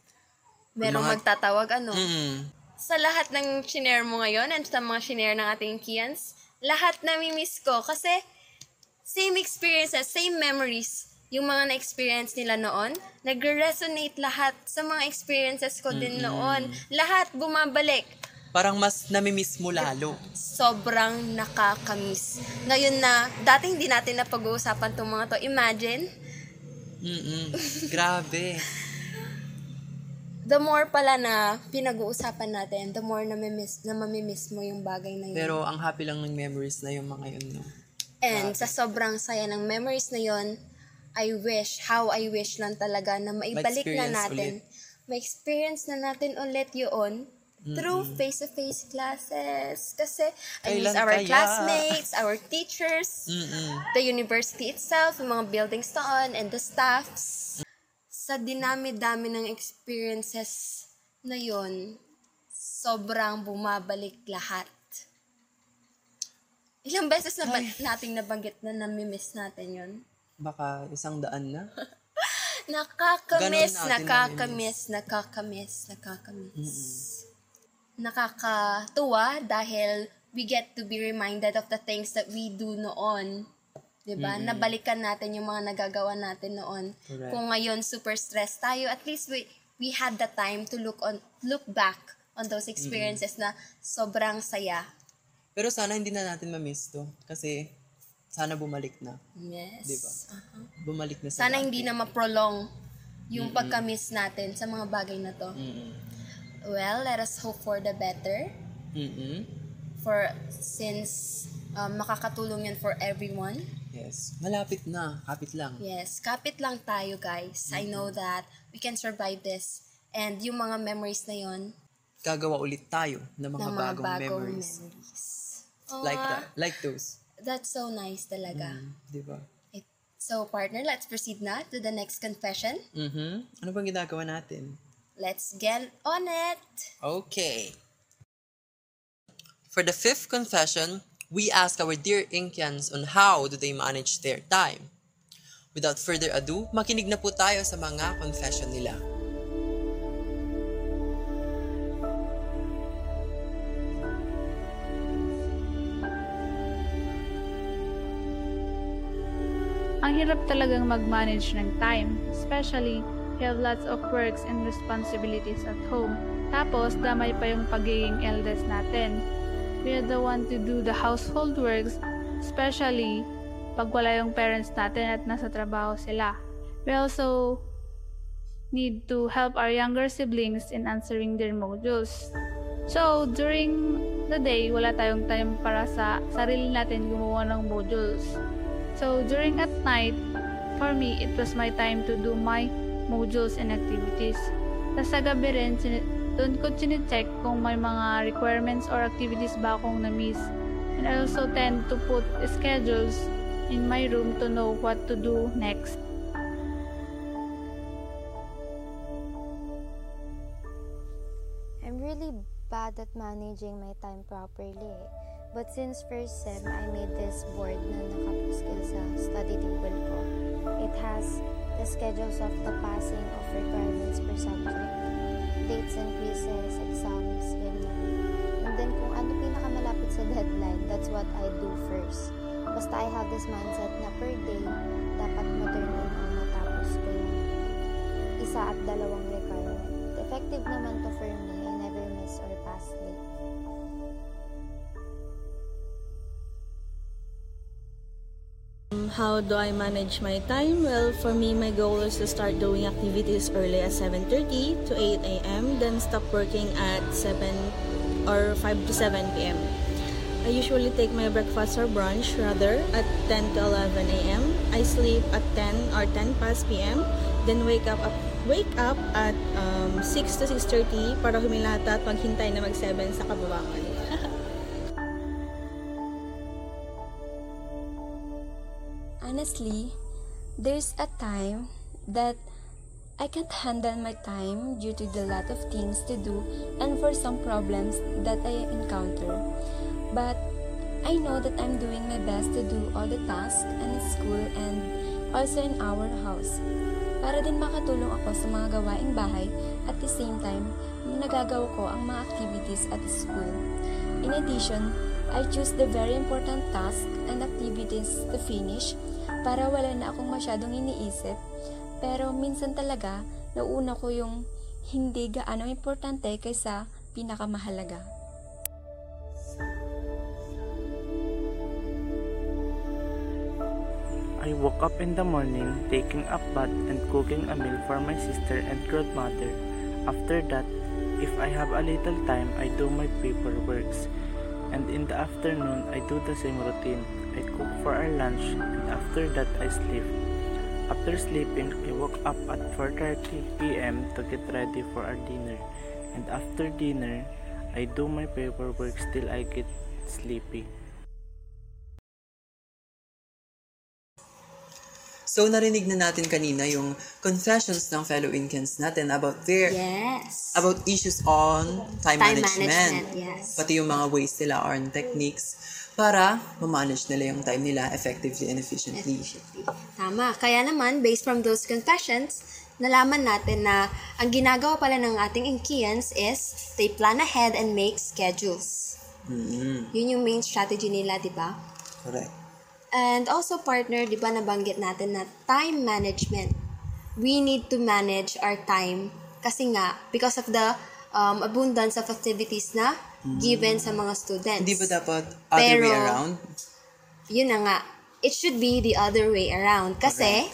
Merong Mga- magtatawag, ano? Mm. Sa lahat ng shinare mo ngayon and sa mga shinare ng ating Kians, lahat nami-miss ko kasi same experiences, same memories yung mga na-experience nila noon, nagre-resonate lahat sa mga experiences ko din noon. Lahat bumabalik. Parang mas namimiss mo lalo. Sobrang nakakamiss. Ngayon na, dati hindi natin na pag-uusapan itong mga to. Imagine, Mm-mm. Grabe. the more pala na pinag-uusapan natin, the more na, mimiss, na mamimiss mo yung bagay na yun. Pero ang happy lang ng memories na yung mga yun, no? And sa sobrang saya ng memories na yon, I wish, how I wish lang talaga na maibalik na natin. Ma-experience na natin ulit yun through face-to-face classes. Kasi I miss Kailan our kaya? classmates, our teachers, Mm-mm. the university itself, yung mga buildings doon, and the staffs. Sa dinami-dami ng experiences na yon, sobrang bumabalik lahat. Ilang beses na ba nating nabanggit na namimiss natin yon? Baka isang daan na. Nakakamiss, nakakamiss, nakakamiss, nakakamiss. Nakakatuwa dahil we get to be reminded of the things that we do noon. 'Di ba? Nabalikan natin yung mga nagagawa natin noon. Correct. Kung ngayon super stressed tayo, at least we we had the time to look on look back on those experiences na sobrang saya. Pero sana hindi na natin ma-miss to. Kasi sana bumalik na. Yes. Di ba? Uh-huh. Bumalik na sa Sana dati. hindi na ma-prolong yung pagka-miss natin sa mga bagay na to. Mm-mm. Well, let us hope for the better. Mm-mm. For since um, makakatulong yan for everyone. Yes. Malapit na. Kapit lang. Yes, kapit lang tayo guys. I know that we can survive this. And yung mga memories na yon Gagawa ulit tayo ng mga, ng mga bagong, bagong memories. memories. Like Aw, that. Like those. That's so nice talaga. Mm, di ba? It- so partner, let's proceed na to the next confession. Mm-hmm. Ano bang ginagawa natin? Let's get on it. Okay. For the fifth confession, we ask our dear Inkyans on how do they manage their time. Without further ado, makinig na po tayo sa mga confession nila. Ang hirap talagang mag-manage ng time, especially we have lots of works and responsibilities at home. Tapos, damay pa yung pagiging eldest natin. We are the one to do the household works, especially pag wala yung parents natin at nasa trabaho sila. We also need to help our younger siblings in answering their modules. So, during the day, wala tayong time para sa sarili natin gumawa ng modules. So, during at night, for me, it was my time to do my modules and activities. Tapos sa gabi rin, doon ko chinecheck kung may mga requirements or activities ba akong na-miss. And I also tend to put schedules in my room to know what to do next. I'm really bad at managing my time properly eh. But since first sem, I made this board na nakapuskil sa study table ko. It has the schedules of the passing of requirements per subject, dates and quizzes, exams, ganyan. And then kung ano pinakamalapit sa deadline, that's what I do first. Basta I have this mindset na per day, dapat ma-turn in or matapos ko yung isa at dalawang requirement. Effective naman to for me. How do I manage my time? Well, for me, my goal is to start doing activities early at 7.30 to 8 a.m., then stop working at 7 or 5 to 7 p.m. I usually take my breakfast or brunch, rather, at 10 to 11 a.m. I sleep at 10 or 10 past p.m., then wake up, up wake up at um, 6 to 6.30 para humilata at maghintay na mag-7 sa kababangan. Honestly, There's a time that I can't handle my time due to the lot of things to do and for some problems that I encounter. But I know that I'm doing my best to do all the tasks in school and also in our house. Para din makatulong ako sa mga gawaing bahay at the same time, nagagawa ko ang mga activities at school. In addition, I choose the very important tasks and activities to finish para wala na akong masyadong iniisip. Pero minsan talaga, nauna ko yung hindi gaano importante kaysa pinakamahalaga. I woke up in the morning, taking a bath and cooking a meal for my sister and grandmother. After that, if I have a little time, I do my paperworks. And in the afternoon, I do the same routine. I cook for our lunch and after that I sleep. After sleeping, I woke up at 4:30 p.m. to get ready for our dinner. And after dinner, I do my paperwork till I get sleepy. So, narinig na natin kanina yung confessions ng fellow Incans natin about their Yes. about issues on time, Time management. management, yes. Pati yung mga ways nila or techniques para ma-manage nila yung time nila effectively and efficiently. Tama. Kaya naman, based from those confessions, nalaman natin na ang ginagawa pala ng ating Inkians is they plan ahead and make schedules. mm Yun yung main strategy nila, di ba? Correct. And also, partner, di ba nabanggit natin na time management. We need to manage our time kasi nga, because of the um, abundance of activities na given sa mga students. Hindi ba dapat other way Pero- around? Yun na nga. It should be the other way around. Kasi,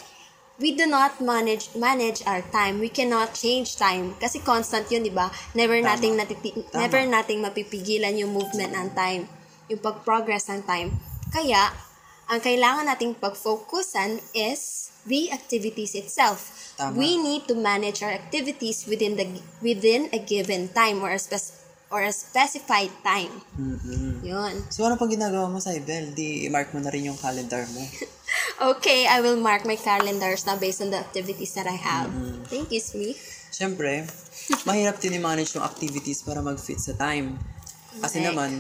we do not manage manage our time. We cannot change time. Kasi constant yun, di ba? Never Tama. nating natiti- Tama. never nating mapipigilan yung movement ng time. Yung pag-progress ng time. Kaya, ang kailangan nating pag-focusan is the activities itself. Tama. We need to manage our activities within the within a given time or a spec- or a specified time. mm Yun. So, ano pang ginagawa mo sa Ibel? Di, mark mo na rin yung calendar mo. Okay, I will mark my calendars now based on the activities that I have. Thank you, Smee. Siyempre, mahirap din i-manage yung activities para mag-fit sa time. Kasi Correct. naman,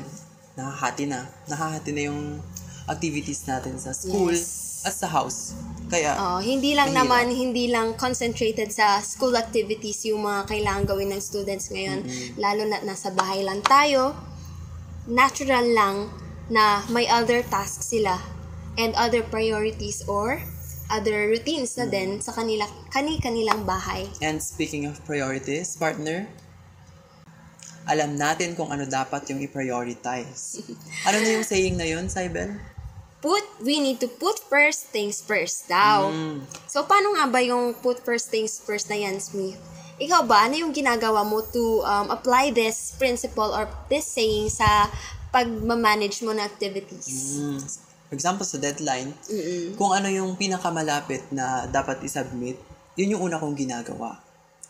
nakahati na. Nakahati na yung activities natin sa school Yes. at sa house. Kaya, Oh, hindi lang mahirap. naman, hindi lang concentrated sa school activities yung mga kailangan gawin ng students ngayon. Lalo na nasa bahay lang tayo. Natural lang na may other tasks sila and other priorities or other routines na din sa kanila kani-kanilang bahay. And speaking of priorities, partner, alam natin kung ano dapat yung i-prioritize. ano na yung saying na yun, Saibel? Put, we need to put first things first daw. Mm. So, paano nga ba yung put first things first na yan, Smith? Ikaw ba, ano yung ginagawa mo to um, apply this principle or this saying sa pag-manage mo ng activities? Mm. For example, sa deadline, kung ano yung pinakamalapit na dapat isubmit, yun yung una kong ginagawa.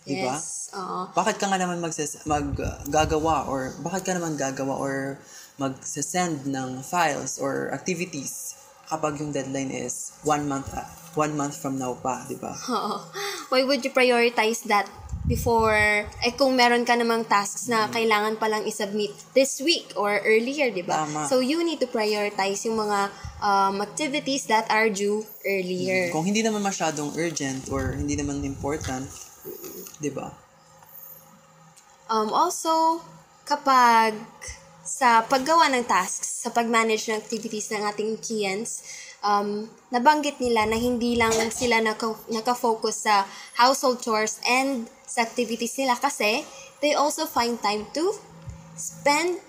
Di ba? Yes. Oo. Bakit ka nga naman magses- maggagawa or bakit ka naman gagawa or mag-send ng files or activities kapag yung deadline is one month ah, one month from now pa, di ba? Oo. Why would you prioritize that before, eh kung meron ka namang tasks na kailangan palang isubmit this week or earlier, di ba? So, you need to prioritize yung mga um, activities that are due earlier. Kung hindi naman masyadong urgent or hindi naman important, di ba? Um, also, kapag sa paggawa ng tasks, sa pag-manage ng activities ng ating Kians, um, nabanggit nila na hindi lang sila naka, naka-focus sa household chores and sa activities nila kasi they also find time to spend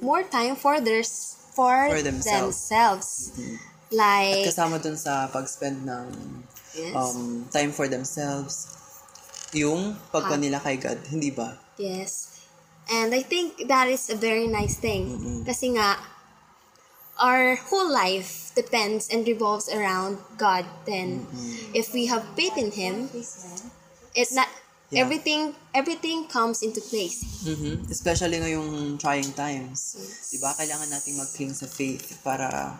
more time for their for, For themselves. themselves. At Like, kasama dun sa pag-spend ng Yes. um, time for themselves, yung pagka Ah. nila kay God, hindi ba? Yes. And I think that is a very nice thing. Kasi nga, our whole life depends and revolves around God. Then, if we have faith in Him, it not Yeah. everything everything comes into place. Mhm. Especially ngayong trying times. Di ba? Kailangan nating mag-cling sa faith para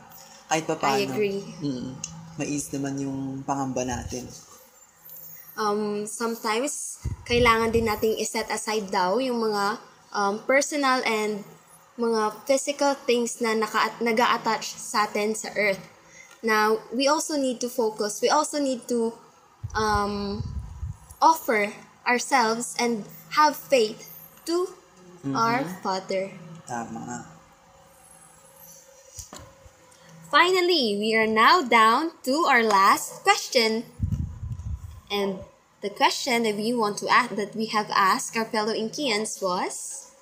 kahit pa paano. I agree. Mm, mais naman yung pangamba natin. Um, sometimes, kailangan din nating iset aside daw yung mga um, personal and mga physical things na naka, nag-a-attach sa atin sa earth. Now, we also need to focus. We also need to um, offer ourselves and have faith to our Father. Tama. Finally, we are now down to our last question. And the question that we want to ask that we have asked our fellow Inkians was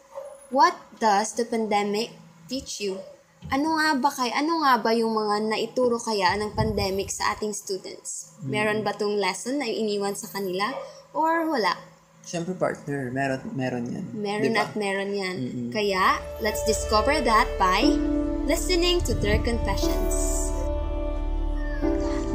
What does the pandemic teach you? Ano nga ba kay ano nga ba yung mga naituro kaya ng pandemic sa ating students? Meron ba tong lesson na iniwan sa kanila or wala? Siyempre partner, meron, meron yan. Meron Di ba? at meron yan. Mm-mm. Kaya, let's discover that by listening to their confessions.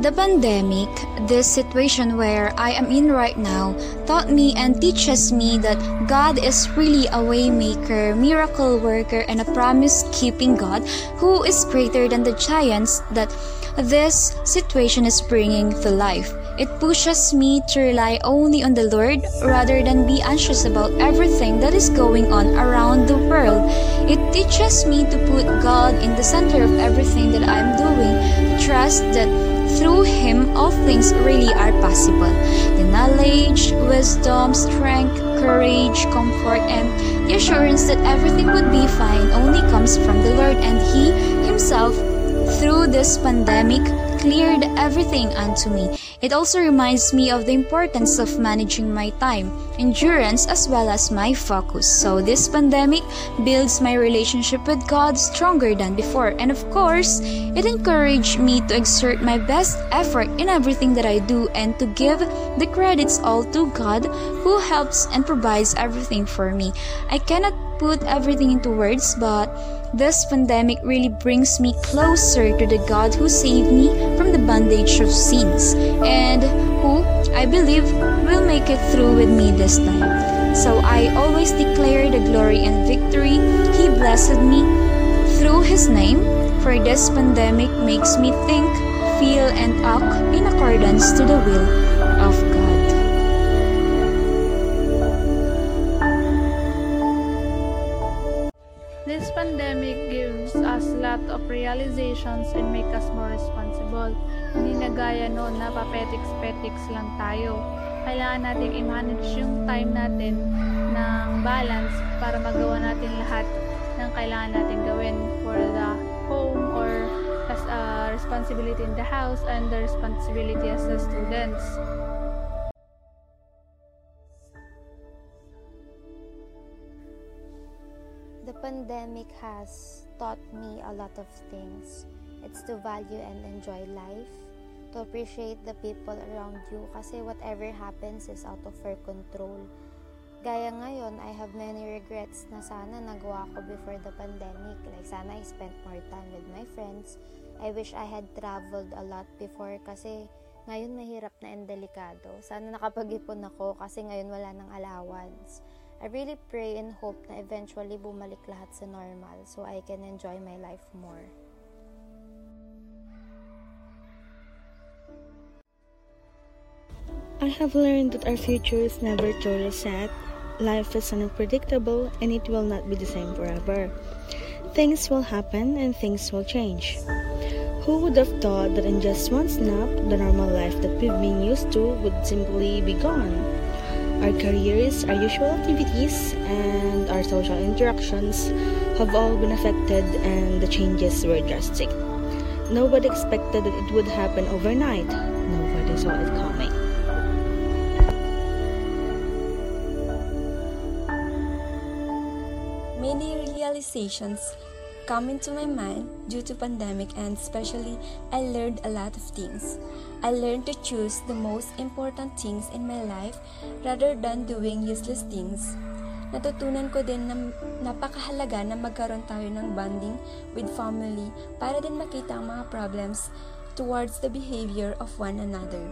The pandemic, this situation where I am in right now, taught me and teaches me that God is really a waymaker, miracle worker, and a promise keeping God who is greater than the giants that this situation is bringing to life. It pushes me to rely only on the Lord rather than be anxious about everything that is going on around the world. It teaches me to put God in the center of everything that I am doing, trust that through Him all things really are possible. The knowledge, wisdom, strength, courage, comfort, and the assurance that everything would be fine only comes from the Lord and He Himself through this pandemic cleared everything unto me. It also reminds me of the importance of managing my time, endurance, as well as my focus. So, this pandemic builds my relationship with God stronger than before. And of course, it encouraged me to exert my best effort in everything that I do and to give the credits all to God who helps and provides everything for me. I cannot put everything into words, but this pandemic really brings me closer to the God who saved me from the bondage of sins and who I believe will make it through with me this time. So I always declare the glory and victory He blessed me through His name, for this pandemic makes me think, feel, and act in accordance to the will pandemic gives us lot of realizations and make us more responsible. Hindi na gaya noon na papetiks-petiks lang tayo. Kailangan natin i-manage yung time natin ng balance para magawa natin lahat ng kailangan natin gawin for the home or as a responsibility in the house and the responsibility as the students. Pandemic has taught me a lot of things. It's to value and enjoy life, to appreciate the people around you kasi whatever happens is out of our control. Gaya ngayon, I have many regrets na sana nagawa ko before the pandemic. Like sana I spent more time with my friends. I wish I had traveled a lot before kasi ngayon mahirap na and delikado. Sana nakapag-ipon ako kasi ngayon wala ng allowance. I really pray and hope na eventually bumalik lahat sa normal so I can enjoy my life more. I have learned that our future is never totally set. Life is unpredictable and it will not be the same forever. Things will happen and things will change. Who would have thought that in just one snap, the normal life that we've been used to would simply be gone? Our careers, our usual activities, and our social interactions have all been affected, and the changes were drastic. Nobody expected that it would happen overnight. Nobody saw it coming. Many realizations come into my mind due to pandemic and especially I learned a lot of things. I learned to choose the most important things in my life rather than doing useless things. Natutunan ko din na napakahalaga na magkaroon tayo ng bonding with family para din makita ang mga problems towards the behavior of one another.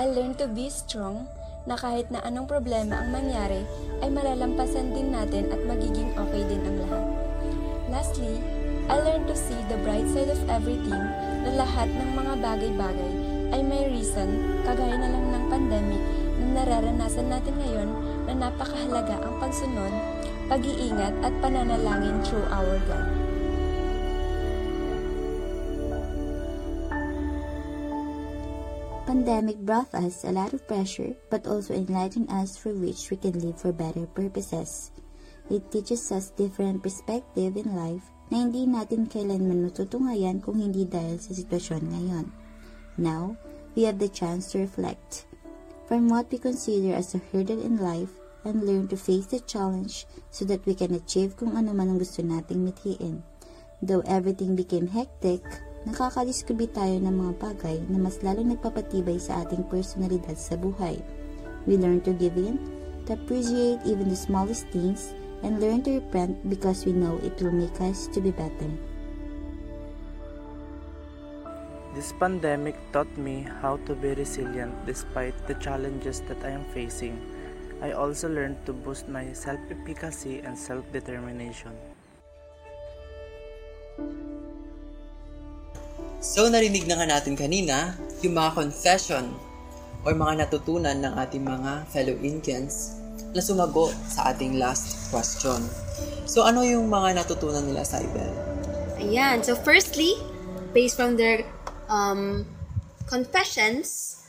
I learned to be strong na kahit na anong problema ang mangyari ay malalampasan din natin at magiging okay din ang lahat. Lastly, I learned to see the bright side of everything na lahat ng mga bagay-bagay ay may reason kagaya na lang ng pandemic na nararanasan natin ngayon na napakahalaga ang pagsunod, pag-iingat at pananalangin through our God. Pandemic brought us a lot of pressure, but also enlightened us for which we can live for better purposes. It teaches us different perspective in life na hindi natin kailanman matutungayan kung hindi dahil sa sitwasyon ngayon. Now, we have the chance to reflect from what we consider as a hurdle in life and learn to face the challenge so that we can achieve kung ano man ang gusto nating mithiin. Though everything became hectic, nakakadiskubi tayo ng mga bagay na mas lalong nagpapatibay sa ating personalidad sa buhay. We learn to give in, to appreciate even the smallest things, and learn to repent because we know it will make us to be better. This pandemic taught me how to be resilient despite the challenges that I am facing. I also learned to boost my self-efficacy and self-determination. So narinig na nga natin kanina yung mga confession or mga natutunan ng ating mga fellow Indians na sumagot sa ating last question. So ano yung mga natutunan nila, Saibel? Ayan. So firstly, based from their um, confessions,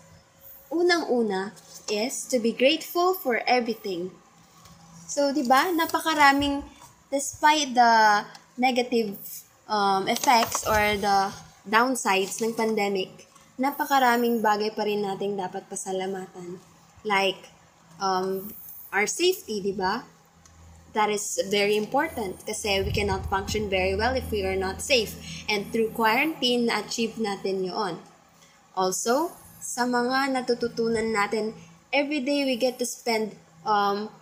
unang-una is to be grateful for everything. So, di ba, napakaraming, despite the negative um, effects or the downsides ng pandemic, napakaraming bagay pa rin nating dapat pasalamatan. Like, um, our safety, di ba? That is very important kasi we cannot function very well if we are not safe. And through quarantine, na-achieve natin yun. Also, sa mga natututunan natin, every day we get to spend um,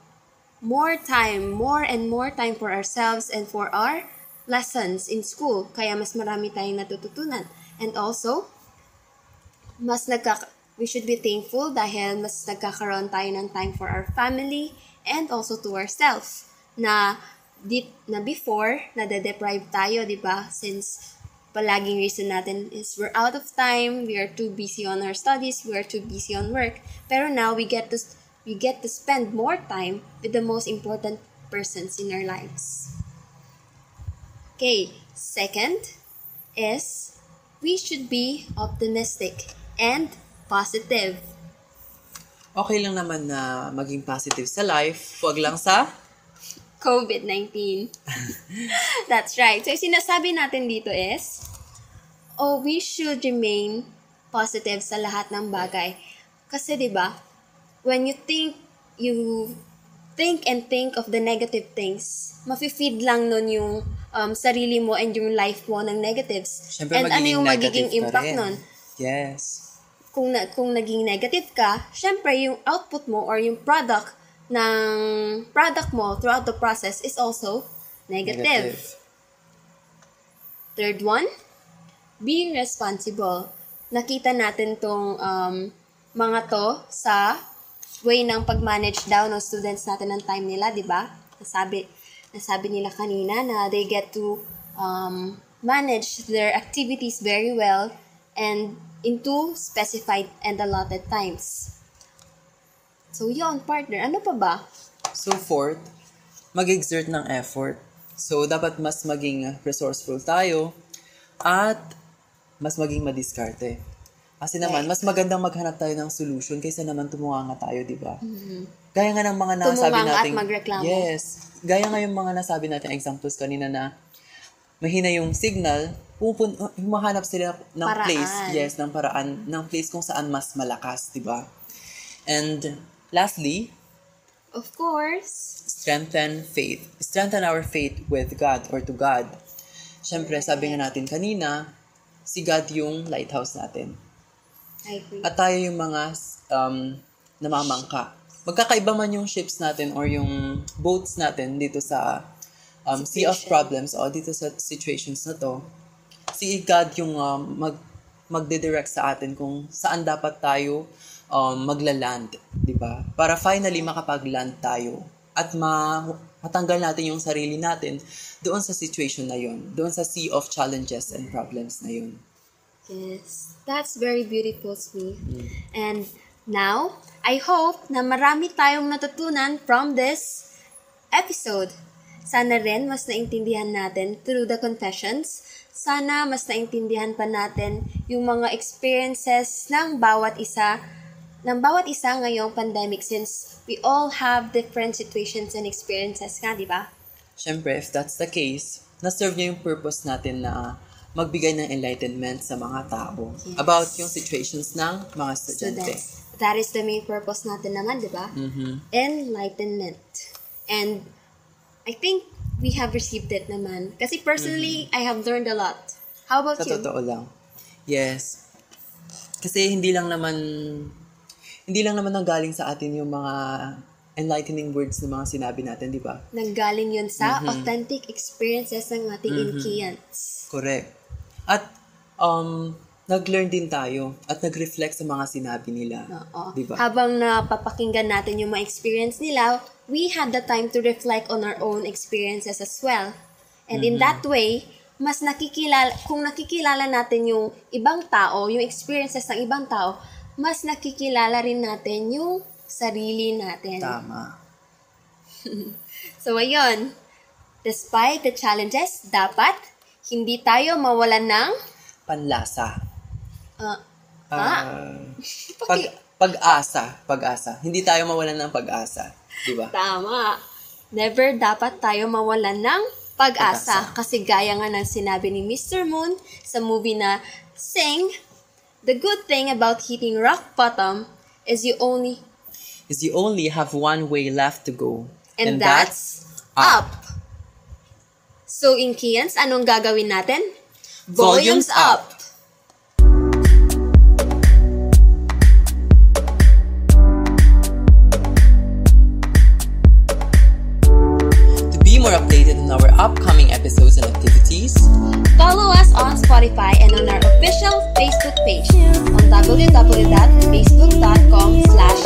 more time, more and more time for ourselves and for our lessons in school. Kaya mas marami tayong natututunan. And also, mas nagka we should be thankful dahil mas nagkakaroon tayo ng time for our family and also to ourselves na di, na before nade-deprive tayo, 'di ba? Since palaging reason natin is we're out of time, we are too busy on our studies, we are too busy on work. Pero now we get to we get to spend more time with the most important persons in our lives. Okay, second is we should be optimistic and positive. Okay lang naman na maging positive sa life, huwag lang sa COVID-19. That's right. So, sinasabi natin dito is, oh, we should remain positive sa lahat ng bagay. Kasi, di ba, when you think, you think and think of the negative things, mafe-feed lang nun yung um, sarili mo and yung life mo ng negatives. Siyempre, and ano yung magiging impact nun? Yes. Kung, na, kung naging negative ka, syempre yung output mo or yung product ng product mo throughout the process is also negative. Third one, be responsible. Nakita natin tong um, mga to sa way ng pag-manage daw ng students natin ng time nila, di ba? Nasabi, nasabi nila kanina na they get to um, manage their activities very well and into specified and allotted times. So, yun, partner. Ano pa ba? So fourth, mag-exert ng effort. So dapat mas maging resourceful tayo at mas maging madiskarte. Kasi naman, mas magandang maghanap tayo ng solution kaysa naman tumunganga tayo, di ba? Gaya nga ng mga nasabi Tumunganga at natin. magreklamo. Yes. Gaya nga yung mga nasabi natin examples kanina na mahina yung signal, pupun humahanap sila ng Paraan. place, yes, ng paraan, ng place kung saan mas malakas, di ba? And lastly, Of course. strengthen faith. Strengthen our faith with God or to God. Siyempre, sabi nga natin kanina, si God yung lighthouse natin. I agree. At tayo yung mga um, namamangka. Magkakaiba man yung ships natin or yung boats natin dito sa um, sea of problems o dito sa situations na to, si God yung um, mag, magdidirect sa atin kung saan dapat tayo um, magla-land, di ba? Para finally makapag-land tayo at ma matanggal natin yung sarili natin doon sa situation na yun, doon sa sea of challenges and problems na yun. Yes, that's very beautiful, Smee. And now, I hope na marami tayong natutunan from this episode. Sana rin mas naintindihan natin through the confessions. Sana mas naintindihan pa natin yung mga experiences ng bawat isa ng bawat isa ngayong pandemic since we all have different situations and experiences nga, di ba? Siyempre, if that's the case, na-serve niya yung purpose natin na magbigay ng enlightenment sa mga tao Yes. about yung situations ng mga estudyante. Students. That is the main purpose natin naman, di ba? Mhm. enlightenment. And I think we have received it naman. Kasi personally, I have learned a lot. How about Sa you? totoo lang. Yes. Kasi hindi lang naman hindi lang naman nanggaling sa atin yung mga enlightening words ng mga sinabi natin, di ba? Nanggaling yun sa Mhm. authentic experiences ng ating Mhm. Inkians. Correct. At um nag-learn din tayo at nag-reflect sa mga sinabi nila. Oo. Di ba? Habang napapakinggan natin yung mga experience nila, we had the time to reflect on our own experiences as well. And in Mhm. that way, mas nakikilala, kung nakikilala natin yung ibang tao, yung experiences ng ibang tao, mas nakikilala rin natin yung sarili natin. Tama. So, ayun. Despite the challenges, dapat hindi tayo mawalan ng Panlasa. Uh, pag, pag-asa. Pag-asa. Hindi tayo mawalan ng pag-asa. Di ba? Tama. Never dapat tayo mawalan ng pag-asa. Kasi gaya nga ng sinabi ni Mr. Moon sa movie na Sing, the good thing about hitting rock bottom is you only, Is you only have one way left to go. and, that's up. So, in Kians, anong gagawin natin? Volumes up. To episodes and activities, Follow us on Spotify and on our official Facebook page on www.facebook.com slash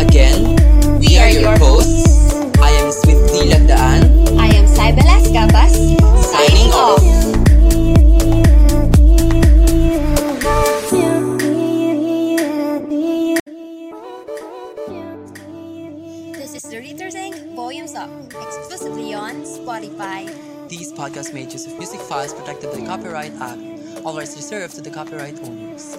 again, we are your hosts. I am Smith Lagdaan. I am Saibelas Gabas, signing off. On Spotify. These podcasts made use of music files protected by Copyright Act. All rights reserved to the copyright owners.